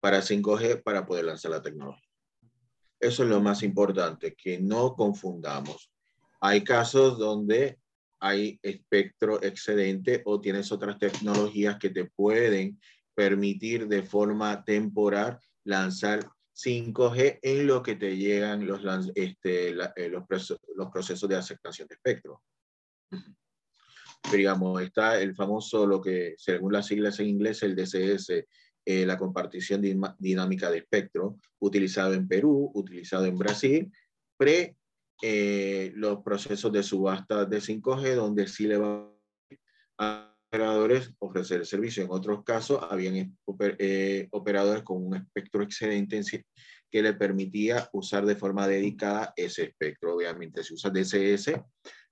para 5G para poder lanzar la tecnología. Eso es lo más importante, que no confundamos. Hay casos donde hay espectro excedente o tienes otras tecnologías que te pueden permitir de forma temporal lanzar 5G en lo que te llegan los, este, eh, los, los, procesos de aceptación de espectro. Digamos, está el famoso, lo que según las siglas en inglés, el DCS, eh, la compartición dinámica de espectro, utilizado en Perú, utilizado en Brasil, pre eh, los procesos de subasta de 5G, donde sí le va a operadores ofrecer el servicio. En otros casos, habían eh, operadores con un espectro excedente que le permitía usar de forma dedicada ese espectro. Obviamente, si usas DSS,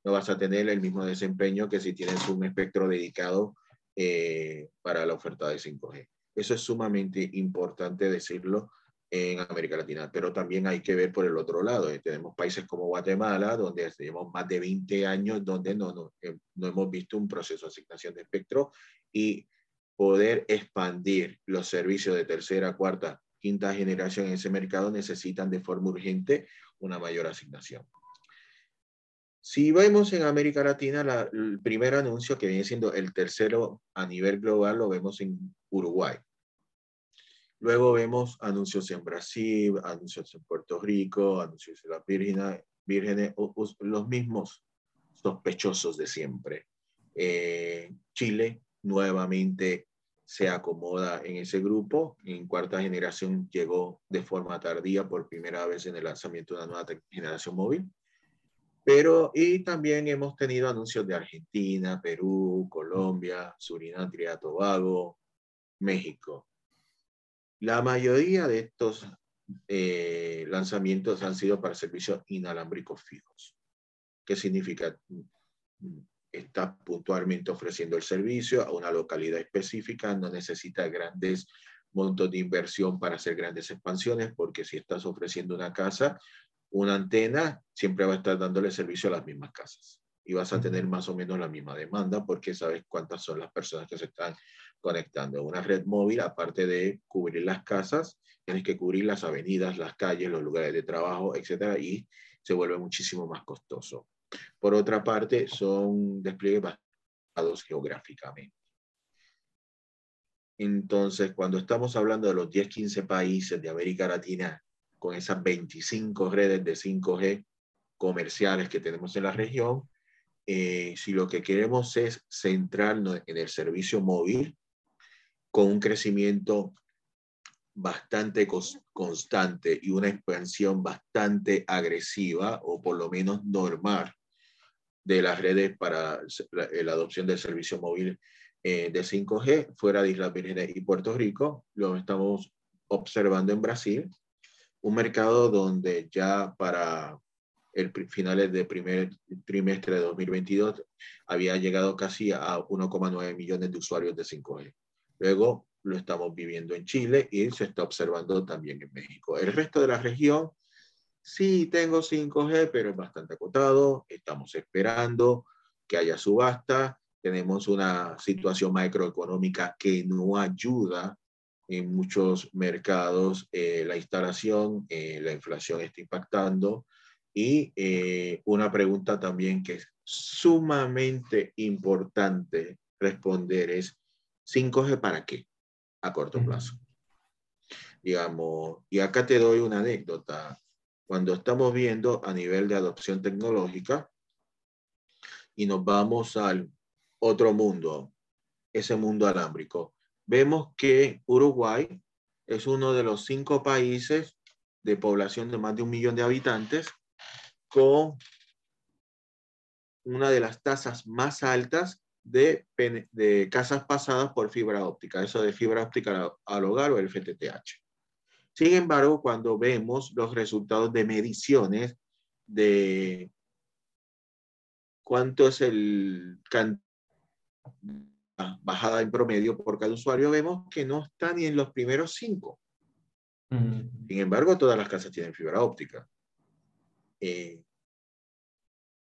no vas a tener el mismo desempeño que si tienes un espectro dedicado eh, para la oferta de 5G. Eso es sumamente importante decirlo en América Latina, pero también hay que ver por el otro lado. Eh, tenemos países como Guatemala, donde tenemos más de 20 años, donde no, no, eh, no hemos visto un proceso de asignación de espectro y poder expandir los servicios de tercera, cuarta, quinta generación en ese mercado necesitan de forma urgente una mayor asignación. Si vemos en América Latina, la, el primer anuncio que viene siendo el tercero a nivel global lo vemos en Uruguay Luego vemos anuncios en Brasil, anuncios en Puerto Rico, anuncios en las vírgenes, los mismos sospechosos de siempre. Eh, Chile nuevamente se acomoda en ese grupo. En cuarta generación llegó de forma tardía por primera vez en el lanzamiento de una nueva generación móvil. Pero, y también hemos tenido anuncios de Argentina, Perú, Colombia, Surinam, Tobago, México. La mayoría de estos eh, lanzamientos han sido para servicios inalámbricos fijos. ¿Qué significa? Está puntualmente ofreciendo el servicio a una localidad específica, no necesita grandes montos de inversión para hacer grandes expansiones, porque si estás ofreciendo una casa, una antena siempre va a estar dándole servicio a las mismas casas y vas a tener más o menos la misma demanda porque sabes cuántas son las personas que se están conectando. Una red móvil, aparte de cubrir las casas, tienes que cubrir las avenidas, las calles, los lugares de trabajo, etcétera, y se vuelve muchísimo más costoso. Por otra parte, son despliegues basados geográficamente. Entonces, cuando estamos hablando de los 10, 15 países de América Latina con esas 25 redes de 5G comerciales que tenemos en la región, eh, si lo que queremos es centrarnos en el servicio móvil con un crecimiento bastante constante y una expansión bastante agresiva o por lo menos normal de las redes para la, la adopción del servicio móvil eh, de 5G fuera de Islas Vírgenes y Puerto Rico. Lo estamos observando en Brasil, un mercado donde ya para el finales del primer trimestre de 2022 había llegado casi a 1,9 millones de usuarios de 5G. Luego lo estamos viviendo en Chile y se está observando también en México. El resto de la región, sí tengo 5G, pero es bastante acotado. Estamos esperando que haya subasta. Tenemos una situación macroeconómica que no ayuda en muchos mercados. Eh, la instalación, eh, la inflación está impactando. Y eh, una pregunta también que es sumamente importante responder es, ¿5G para qué? A corto plazo. Digamos, y acá te doy una anécdota. Cuando estamos viendo a nivel de adopción tecnológica y nos vamos al otro mundo, ese mundo alámbrico, vemos que Uruguay es uno de los cinco países de población de más de un millón de habitantes con una de las tasas más altas de, de, casas pasadas por fibra óptica, eso de fibra óptica al hogar o el FTTH. Sin embargo, cuando vemos los resultados de mediciones de cuánto es el bajada en promedio por cada usuario, vemos que no está ni en los primeros cinco. Sin embargo, todas las casas tienen fibra óptica. Eh,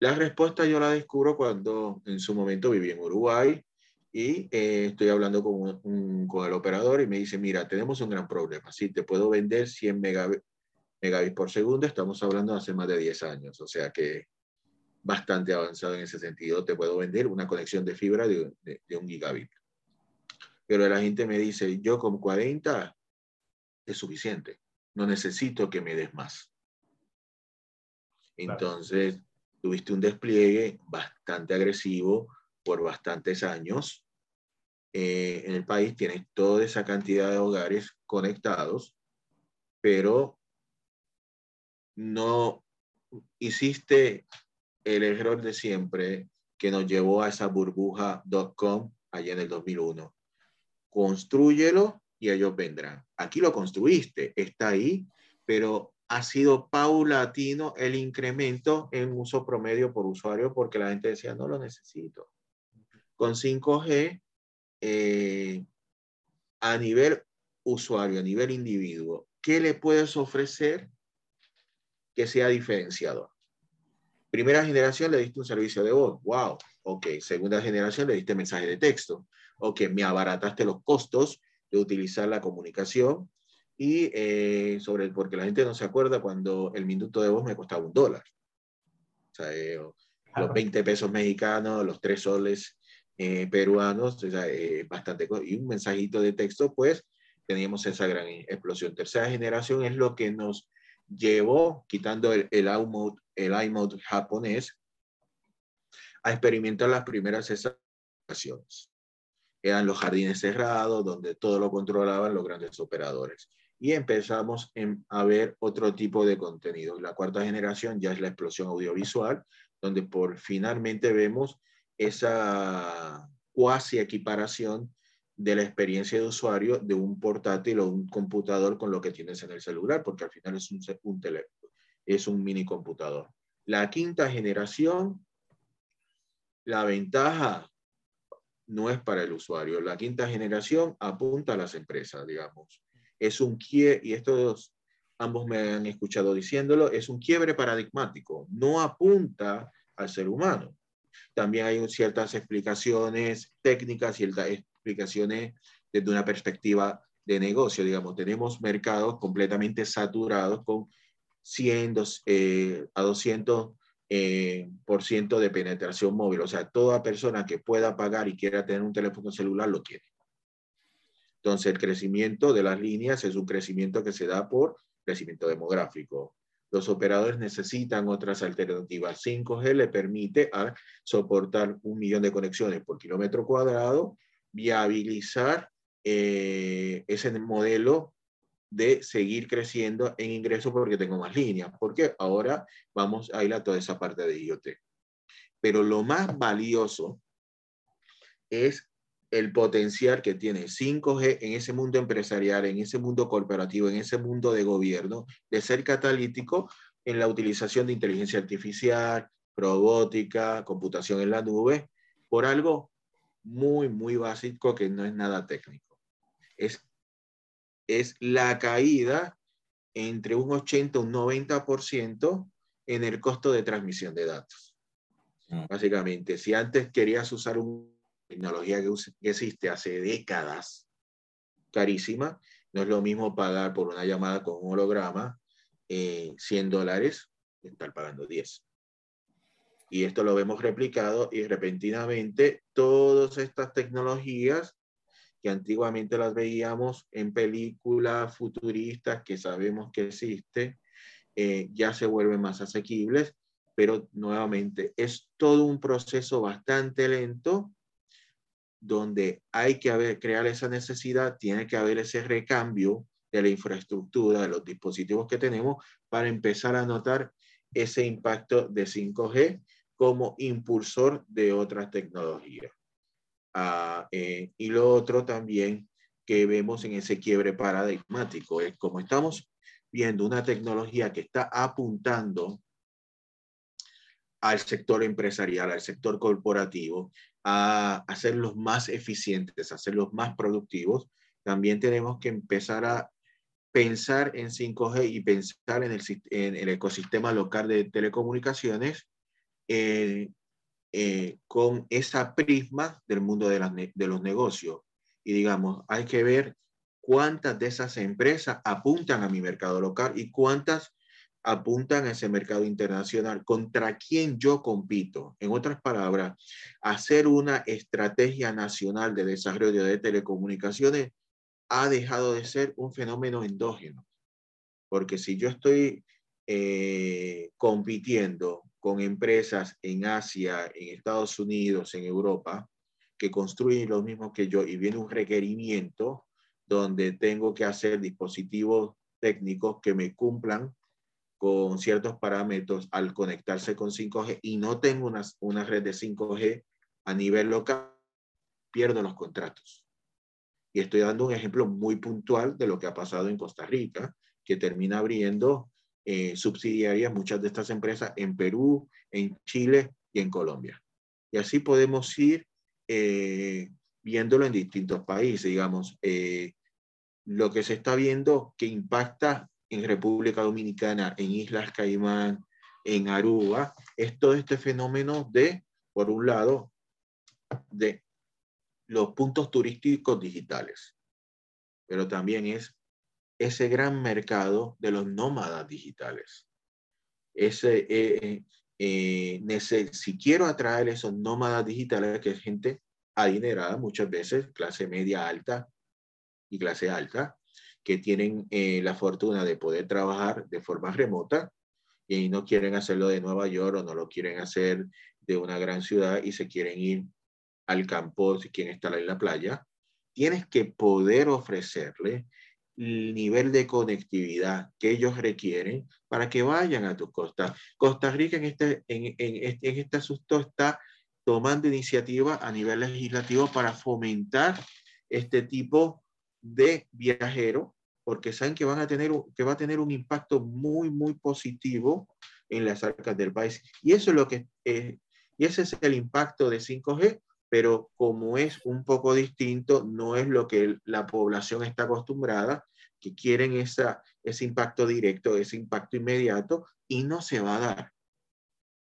la respuesta yo la descubro cuando en su momento viví en Uruguay y eh, estoy hablando con, un, con el operador y me dice, mira, tenemos un gran problema. Si te puedo vender 100 megabits, megabits por segundo, estamos hablando de hace más de 10 años, o sea que bastante avanzado en ese sentido. Te puedo vender una conexión de fibra de, de, de un gigabit. Pero la gente me dice, yo con 40 es suficiente, no necesito que me des más. Entonces, tuviste un despliegue bastante agresivo por bastantes años. Eh, en el país tienes toda esa cantidad de hogares conectados, pero no hiciste el error de siempre que nos llevó a esa burbuja.com allá en el 2001. Construyelo y ellos vendrán. Aquí lo construiste, está ahí, pero ha sido paulatino el incremento en uso promedio por usuario porque la gente decía, no lo necesito. Con 5G, eh, a nivel usuario, a nivel individuo, ¿qué le puedes ofrecer que sea diferenciador? Primera generación le diste un servicio de voz, wow, ok. Segunda generación le diste mensaje de texto, ok, me abarataste los costos de utilizar la comunicación y eh, sobre, porque la gente no se acuerda cuando el minuto de voz me costaba un dólar. O sea, eh, los 20 pesos mexicanos, los 3 soles eh, peruanos, o sea, bastante. Y un mensajito de texto, pues, teníamos esa gran explosión. Tercera generación es lo que nos llevó, quitando el, el iMode, el iMode japonés, a experimentar las primeras estaciones. Eran los jardines cerrados, donde todo lo controlaban los grandes operadores. Y empezamos a ver otro tipo de contenido. La cuarta generación ya es la explosión audiovisual, donde por finalmente vemos esa cuasi equiparación de la experiencia de usuario de un portátil o un computador con lo que tienes en el celular, porque al final es un, un teléfono, es un mini computador. La quinta generación, la ventaja no es para el usuario. La quinta generación apunta a las empresas, digamos. Es un quiebre, y estos ambos me han escuchado diciéndolo, es un quiebre paradigmático. No apunta al ser humano. También hay ciertas explicaciones técnicas, ciertas explicaciones desde una perspectiva de negocio. Digamos, tenemos mercados completamente saturados con 100 eh, a 200 eh, por ciento de penetración móvil. O sea, toda persona que pueda pagar y quiera tener un teléfono celular lo quiere. Entonces, el crecimiento de las líneas es un crecimiento que se da por crecimiento demográfico. Los operadores necesitan otras alternativas. 5G le permite a soportar un millón de conexiones por kilómetro cuadrado, viabilizar eh, ese modelo de seguir creciendo en ingresos porque tengo más líneas, porque ahora vamos a ir a toda esa parte de IoT. Pero lo más valioso es el potencial que tiene 5G en ese mundo empresarial, en ese mundo corporativo, en ese mundo de gobierno, de ser catalítico en la utilización de inteligencia artificial, robótica, computación en la nube, por algo muy, muy básico que no es nada técnico. Es es la caída entre un 80 y un 90% en el costo de transmisión de datos. Mm. Básicamente, si antes querías usar una tecnología que, existe hace décadas, carísima, no es lo mismo pagar por una llamada con un holograma 100 eh, dólares que estar pagando 10. Y esto lo vemos replicado y repentinamente todas estas tecnologías que antiguamente las veíamos en películas futuristas que sabemos que existe, eh, ya se vuelven más asequibles, pero nuevamente es todo un proceso bastante lento donde hay que crear esa necesidad, tiene que haber ese recambio de la infraestructura, de los dispositivos que tenemos para empezar a notar ese impacto de 5G como impulsor de otras tecnologías. Ah, eh, y lo otro también que vemos en ese quiebre paradigmático es como estamos viendo una tecnología que está apuntando al sector empresarial, al sector corporativo, a hacerlos más eficientes, hacerlos más productivos, también tenemos que empezar a pensar en 5G y pensar en el, ecosistema local de telecomunicaciones eh, eh, con esa prisma del mundo de los negocios. Y digamos, hay que ver cuántas de esas empresas apuntan a mi mercado local y cuántas apuntan a ese mercado internacional, contra quién yo compito. En otras palabras, hacer una estrategia nacional de desarrollo de telecomunicaciones ha dejado de ser un fenómeno endógeno. Porque si yo estoy eh, compitiendo con empresas en Asia, en Estados Unidos, en Europa, que construyen lo mismo que yo y viene un requerimiento donde tengo que hacer dispositivos técnicos que me cumplan con ciertos parámetros al conectarse con 5G y no tengo una, una red de 5G a nivel local, pierdo los contratos. Y estoy dando un ejemplo muy puntual de lo que ha pasado en Costa Rica, que termina abriendo eh, subsidiarias, muchas de estas empresas en Perú, en Chile y en Colombia. Y así podemos ir eh, viéndolo en distintos países, digamos. Eh, lo que se está viendo que impacta en República Dominicana, en Islas Caimán, en Aruba, es todo este fenómeno de, por un lado, de los puntos turísticos digitales, pero también es ese gran mercado de los nómadas digitales. Ese, eh, eh, eh, si quiero atraer esos nómadas digitales, que es gente adinerada muchas veces, clase media alta y clase alta, que tienen eh, la fortuna de poder trabajar de forma remota y no quieren hacerlo de Nueva York o no lo quieren hacer de una gran ciudad y se quieren ir al campo, si quieren estar en la playa, tienes que poder ofrecerle el nivel de conectividad que ellos requieren para que vayan a tus costas. Costa Rica en este, en, este, en este asunto está tomando iniciativa a nivel legislativo para fomentar este tipo de viajero, porque saben que, van a tener, que va a tener un impacto muy, muy positivo en las arcas del país. Y eso es lo que, eh, y ese es el impacto de 5G, pero como es un poco distinto, no es lo que la población está acostumbrada, que quieren esa, ese impacto directo, ese impacto inmediato, y no se va a dar,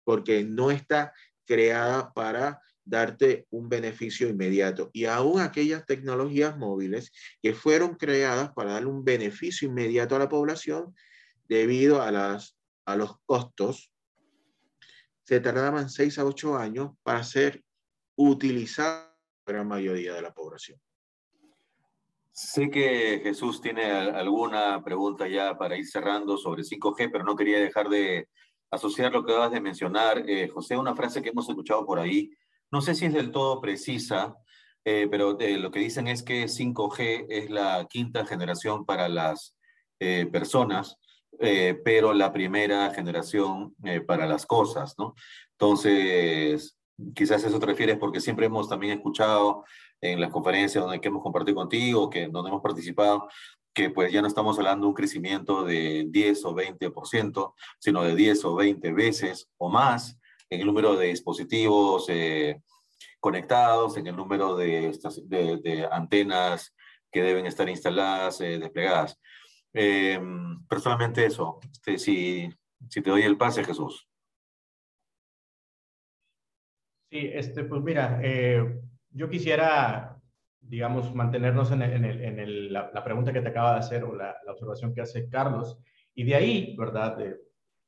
porque no está creada para darte un beneficio inmediato. Y aún aquellas tecnologías móviles que fueron creadas para darle un beneficio inmediato a la población, debido a, las, a los costos, se tardaban seis a ocho años para ser utilizadas por la mayoría de la población. Sé que Jesús tiene alguna pregunta ya para ir cerrando sobre 5G, pero no quería dejar de asociar lo que acabas de mencionar, eh, José, una frase que hemos escuchado por ahí, no sé si es del todo precisa, eh, pero eh, lo que dicen es que 5G es la quinta generación para las personas, pero la primera generación para las cosas, ¿no? Entonces, quizás eso te refieres porque siempre hemos también escuchado en las conferencias donde que hemos compartido contigo, que donde hemos participado, que pues ya no estamos hablando de un crecimiento de 10 o 20%, sino de 10 o 20 veces o más en el número de dispositivos eh, conectados, en el número de, de, antenas que deben estar instaladas, eh, desplegadas. Personalmente eso, este, si, si te doy el pase, Jesús. Sí, este, pues mira, eh, yo quisiera digamos, mantenernos en, en, la, pregunta que te acaba de hacer o la, observación que hace Carlos. Y de ahí, ¿verdad?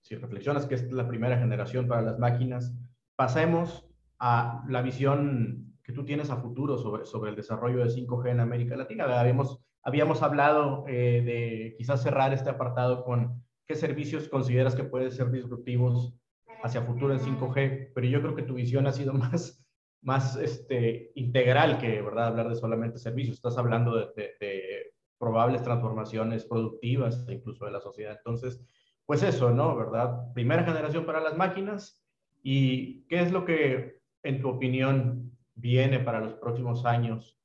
Si reflexionas que es la primera generación para las máquinas, pasemos a la visión que tú tienes a futuro sobre, sobre el desarrollo de 5G en América Latina. Habíamos, habíamos hablado eh, de quizás cerrar este apartado con qué servicios consideras que pueden ser disruptivos hacia futuro en 5G, pero yo creo que tu visión ha sido más más este, integral que ¿verdad? hablar de solamente servicios. Estás hablando de, probables transformaciones productivas incluso de la sociedad. Entonces, pues eso, ¿no? ¿Verdad? Primera generación para las máquinas. ¿Y qué es lo que, en tu opinión, viene para los próximos años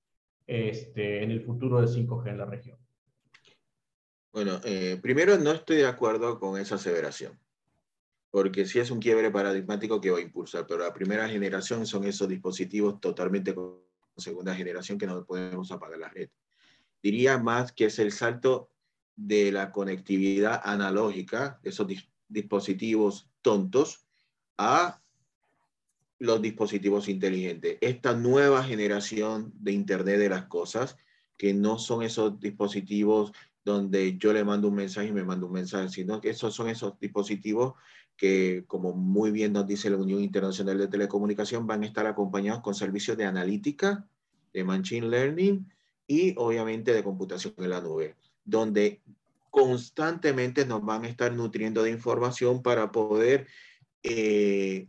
este, en el futuro de 5G en la región? Bueno, eh, primero no estoy de acuerdo con esa aseveración porque sí es un quiebre paradigmático que va a impulsar, pero la primera generación son esos dispositivos totalmente con segunda generación que no podemos apagar la red. Diría más que es el salto de la conectividad analógica, esos dispositivos tontos, a los dispositivos inteligentes. Esta nueva generación de Internet de las cosas, que no son esos dispositivos donde yo le mando un mensaje y me mando un mensaje, sino que esos son esos dispositivos que, como muy bien nos dice la Unión Internacional de Telecomunicación, van a estar acompañados con servicios de analítica, de machine learning y obviamente de computación en la nube, donde constantemente nos van a estar nutriendo de información para poder eh,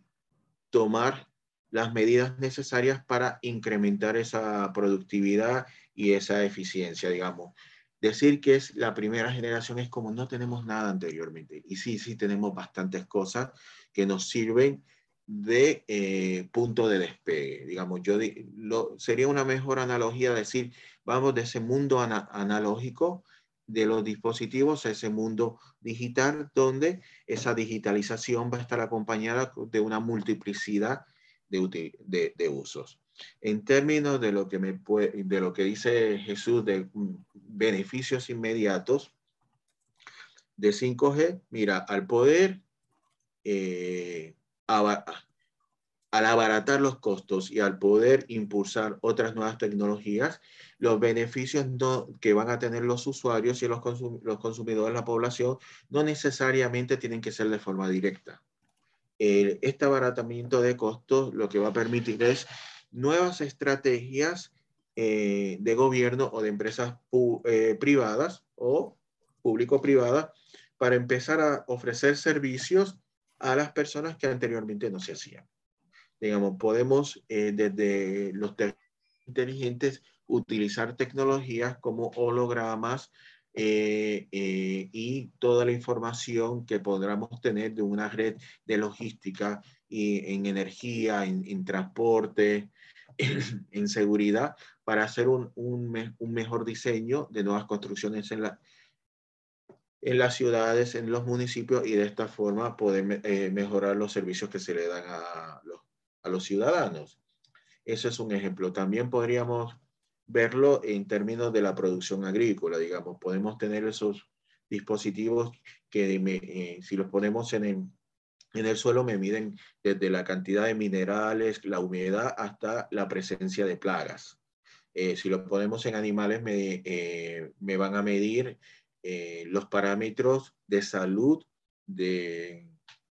tomar las medidas necesarias para incrementar esa productividad y esa eficiencia, digamos decir que es la primera generación es como no tenemos nada anteriormente. Y sí, sí tenemos bastantes cosas que nos sirven de eh, punto de despegue. Digamos, yo lo, sería una mejor analogía decir, vamos de ese mundo analógico de los dispositivos a ese mundo digital, donde esa digitalización va a estar acompañada de una multiplicidad de, usos. En términos de lo que, me de lo que dice Jesús de beneficios inmediatos de 5G, mira, al poder, eh, al abaratar los costos y al poder impulsar otras nuevas tecnologías, los beneficios que van a tener los usuarios y los, los consumidores, la población, no necesariamente tienen que ser de forma directa. este abaratamiento de costos lo que va a permitir es nuevas estrategias eh, de gobierno o de empresas eh, privadas o público-privadas para empezar a ofrecer servicios a las personas que anteriormente no se hacían. Digamos, podemos desde los inteligentes utilizar tecnologías como hologramas, eh, eh, y toda la información que podamos tener de una red de logística y en energía, en, transporte, en, seguridad, para hacer un, un, mejor diseño de nuevas construcciones en, la, en las ciudades, en los municipios y de esta forma poder eh, mejorar los servicios que se le dan a los, a los ciudadanos. Eso es un ejemplo. También podríamos verlo en términos de la producción agrícola, digamos. Podemos tener esos dispositivos que eh, si los ponemos en el, en el suelo me miden desde la cantidad de minerales, la humedad, hasta la presencia de plagas. Eh, si los ponemos en animales, me, eh, me van a medir los parámetros de salud de,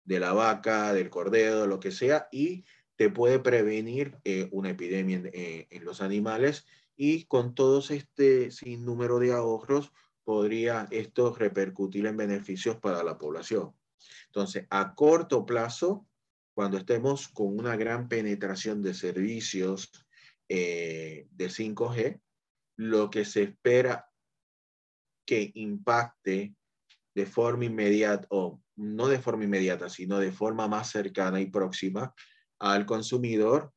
de, la vaca, del cordero, lo que sea, y te puede prevenir una epidemia en, en los animales y con todos este sinnúmero de ahorros podría esto repercutir en beneficios para la población. Entonces, a corto plazo, cuando estemos con una gran penetración de servicios eh, de 5G, lo que se espera que impacte de forma inmediata, o no de forma inmediata, sino de forma más cercana y próxima al consumidor,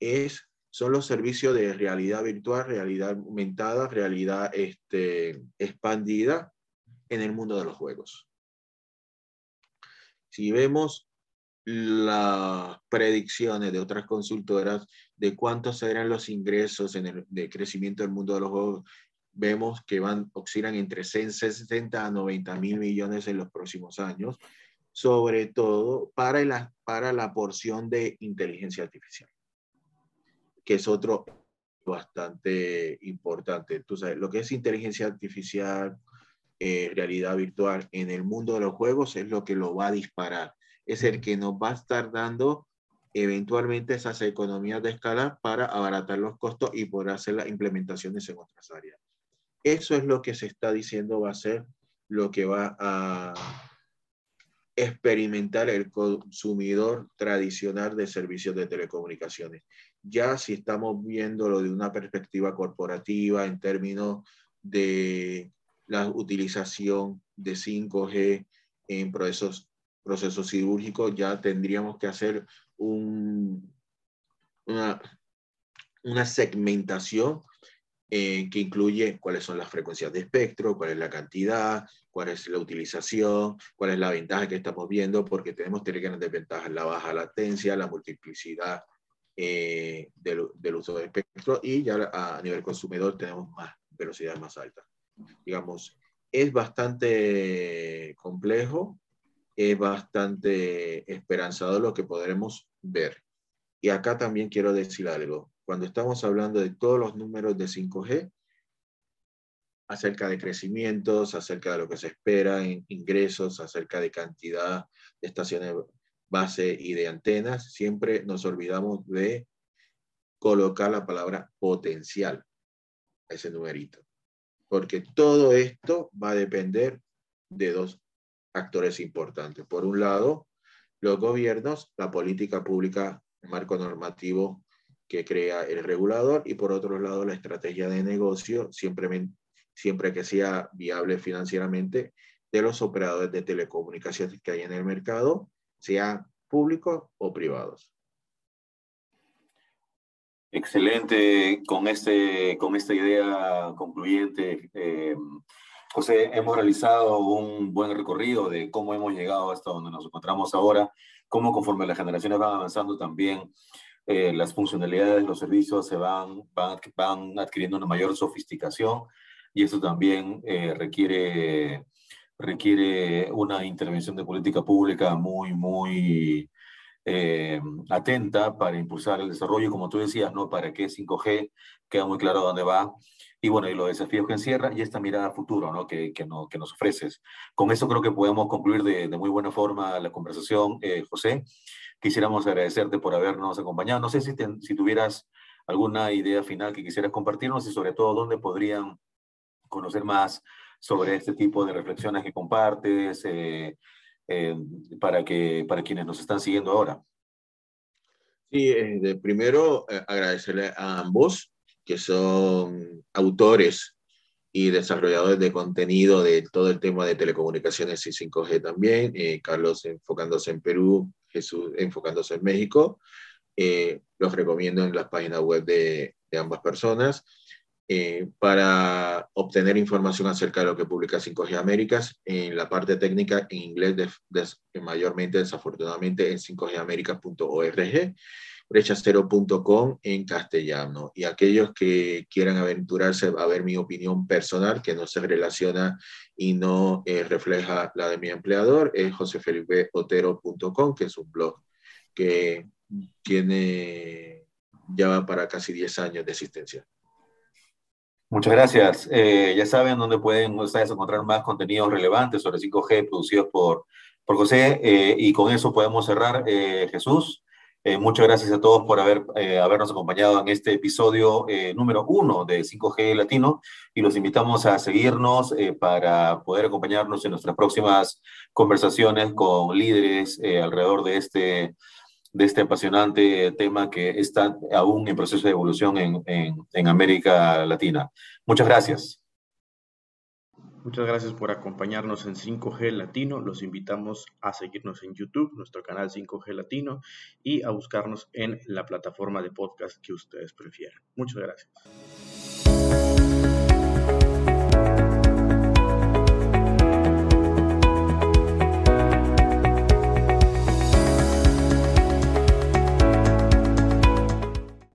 es son los servicios de realidad virtual, realidad aumentada, realidad este, expandida en el mundo de los juegos. Si vemos las predicciones de otras consultoras de cuántos serán los ingresos en el de crecimiento del mundo de los juegos, vemos que van, oscilan entre 60 a 90 mil millones en los próximos años, sobre todo para la, para la porción de inteligencia artificial que es otro bastante importante. Entonces, lo que es inteligencia artificial, eh, realidad virtual en el mundo de los juegos es lo que lo va a disparar. Es el que nos va a estar dando eventualmente esas economías de escala para abaratar los costos y poder hacer las implementaciones en otras áreas. Eso es lo que se está diciendo va a ser lo que va a experimentar el consumidor tradicional de servicios de telecomunicaciones. Ya si estamos viéndolo de una perspectiva corporativa en términos de la utilización de 5G en procesos, procesos cirúrgicos, ya tendríamos que hacer un, una, una segmentación eh, que incluye cuáles son las frecuencias de espectro, cuál es la cantidad, cuál es la utilización, cuál es la ventaja que estamos viendo, porque tenemos tres grandes desventajas, la baja latencia, la multiplicidad eh, del, del, uso del espectro y ya a nivel consumidor tenemos más velocidad más alta. Digamos, es bastante complejo, es bastante esperanzador lo que podremos ver. Y acá también quiero decir algo cuando estamos hablando de todos los números de 5G, acerca de crecimientos, acerca de lo que se espera en ingresos, acerca de cantidad de estaciones base y de antenas, siempre nos olvidamos de colocar la palabra potencial a ese numerito. Porque todo esto va a depender de dos actores importantes. Por un lado, los gobiernos, la política pública, el marco normativo que crea el regulador y por otro lado la estrategia de negocio, siempre, siempre que sea viable financieramente, de los operadores de telecomunicaciones que hay en el mercado, sean públicos o privados. Excelente, con, este, con esta idea concluyente, eh, José, hemos realizado un buen recorrido de cómo hemos llegado hasta donde nos encontramos ahora, cómo conforme las generaciones van avanzando también eh, las funcionalidades de los servicios se van, van, van, adquiriendo una mayor sofisticación y eso también eh, requiere, requiere una intervención de política pública muy, muy eh, atenta para impulsar el desarrollo, como tú decías, ¿no? Para que 5G queda muy claro dónde va y bueno, y los desafíos que encierra y esta mirada a futuro ¿no? que, que, no, que nos ofreces. Con eso creo que podemos concluir de, de muy buena forma la conversación, José. Quisiéramos agradecerte por habernos acompañado. No sé si, si tuvieras alguna idea final que quisieras compartirnos y sobre todo dónde podrían conocer más sobre este tipo de reflexiones que compartes eh, eh, para, que, para quienes nos están siguiendo ahora. Sí, de primero agradecerle a ambos que son autores y desarrolladores de contenido de todo el tema de telecomunicaciones y 5G también. Eh, Carlos enfocándose en Perú, Jesús enfocándose en México. Eh, los recomiendo en las páginas web de, ambas personas. Eh, para obtener información acerca de lo que publica 5G Américas, en la parte técnica en inglés, mayormente desafortunadamente en 5gamerica.org brechacero.com en castellano. Y aquellos que quieran aventurarse a ver mi opinión personal, que no se relaciona y no eh, refleja la de mi empleador, es josefelipeotero.com, que es un blog que tiene ya va para casi 10 años de existencia. Muchas gracias. Eh, ya saben dónde pueden ustedes encontrar más contenidos relevantes sobre 5G producidos por, por José. Eh, y con eso podemos cerrar. Jesús, eh, muchas gracias a todos por haber, eh, habernos acompañado en este episodio eh, número uno de 5G Latino y los invitamos a seguirnos para poder acompañarnos en nuestras próximas conversaciones con líderes alrededor de este, de este apasionante tema que está aún en proceso de evolución en, en, en América Latina. Muchas gracias. Muchas gracias por acompañarnos en 5G Latino. Los invitamos a seguirnos en YouTube, nuestro canal 5G Latino, y a buscarnos en la plataforma de podcast que ustedes prefieran. Muchas gracias.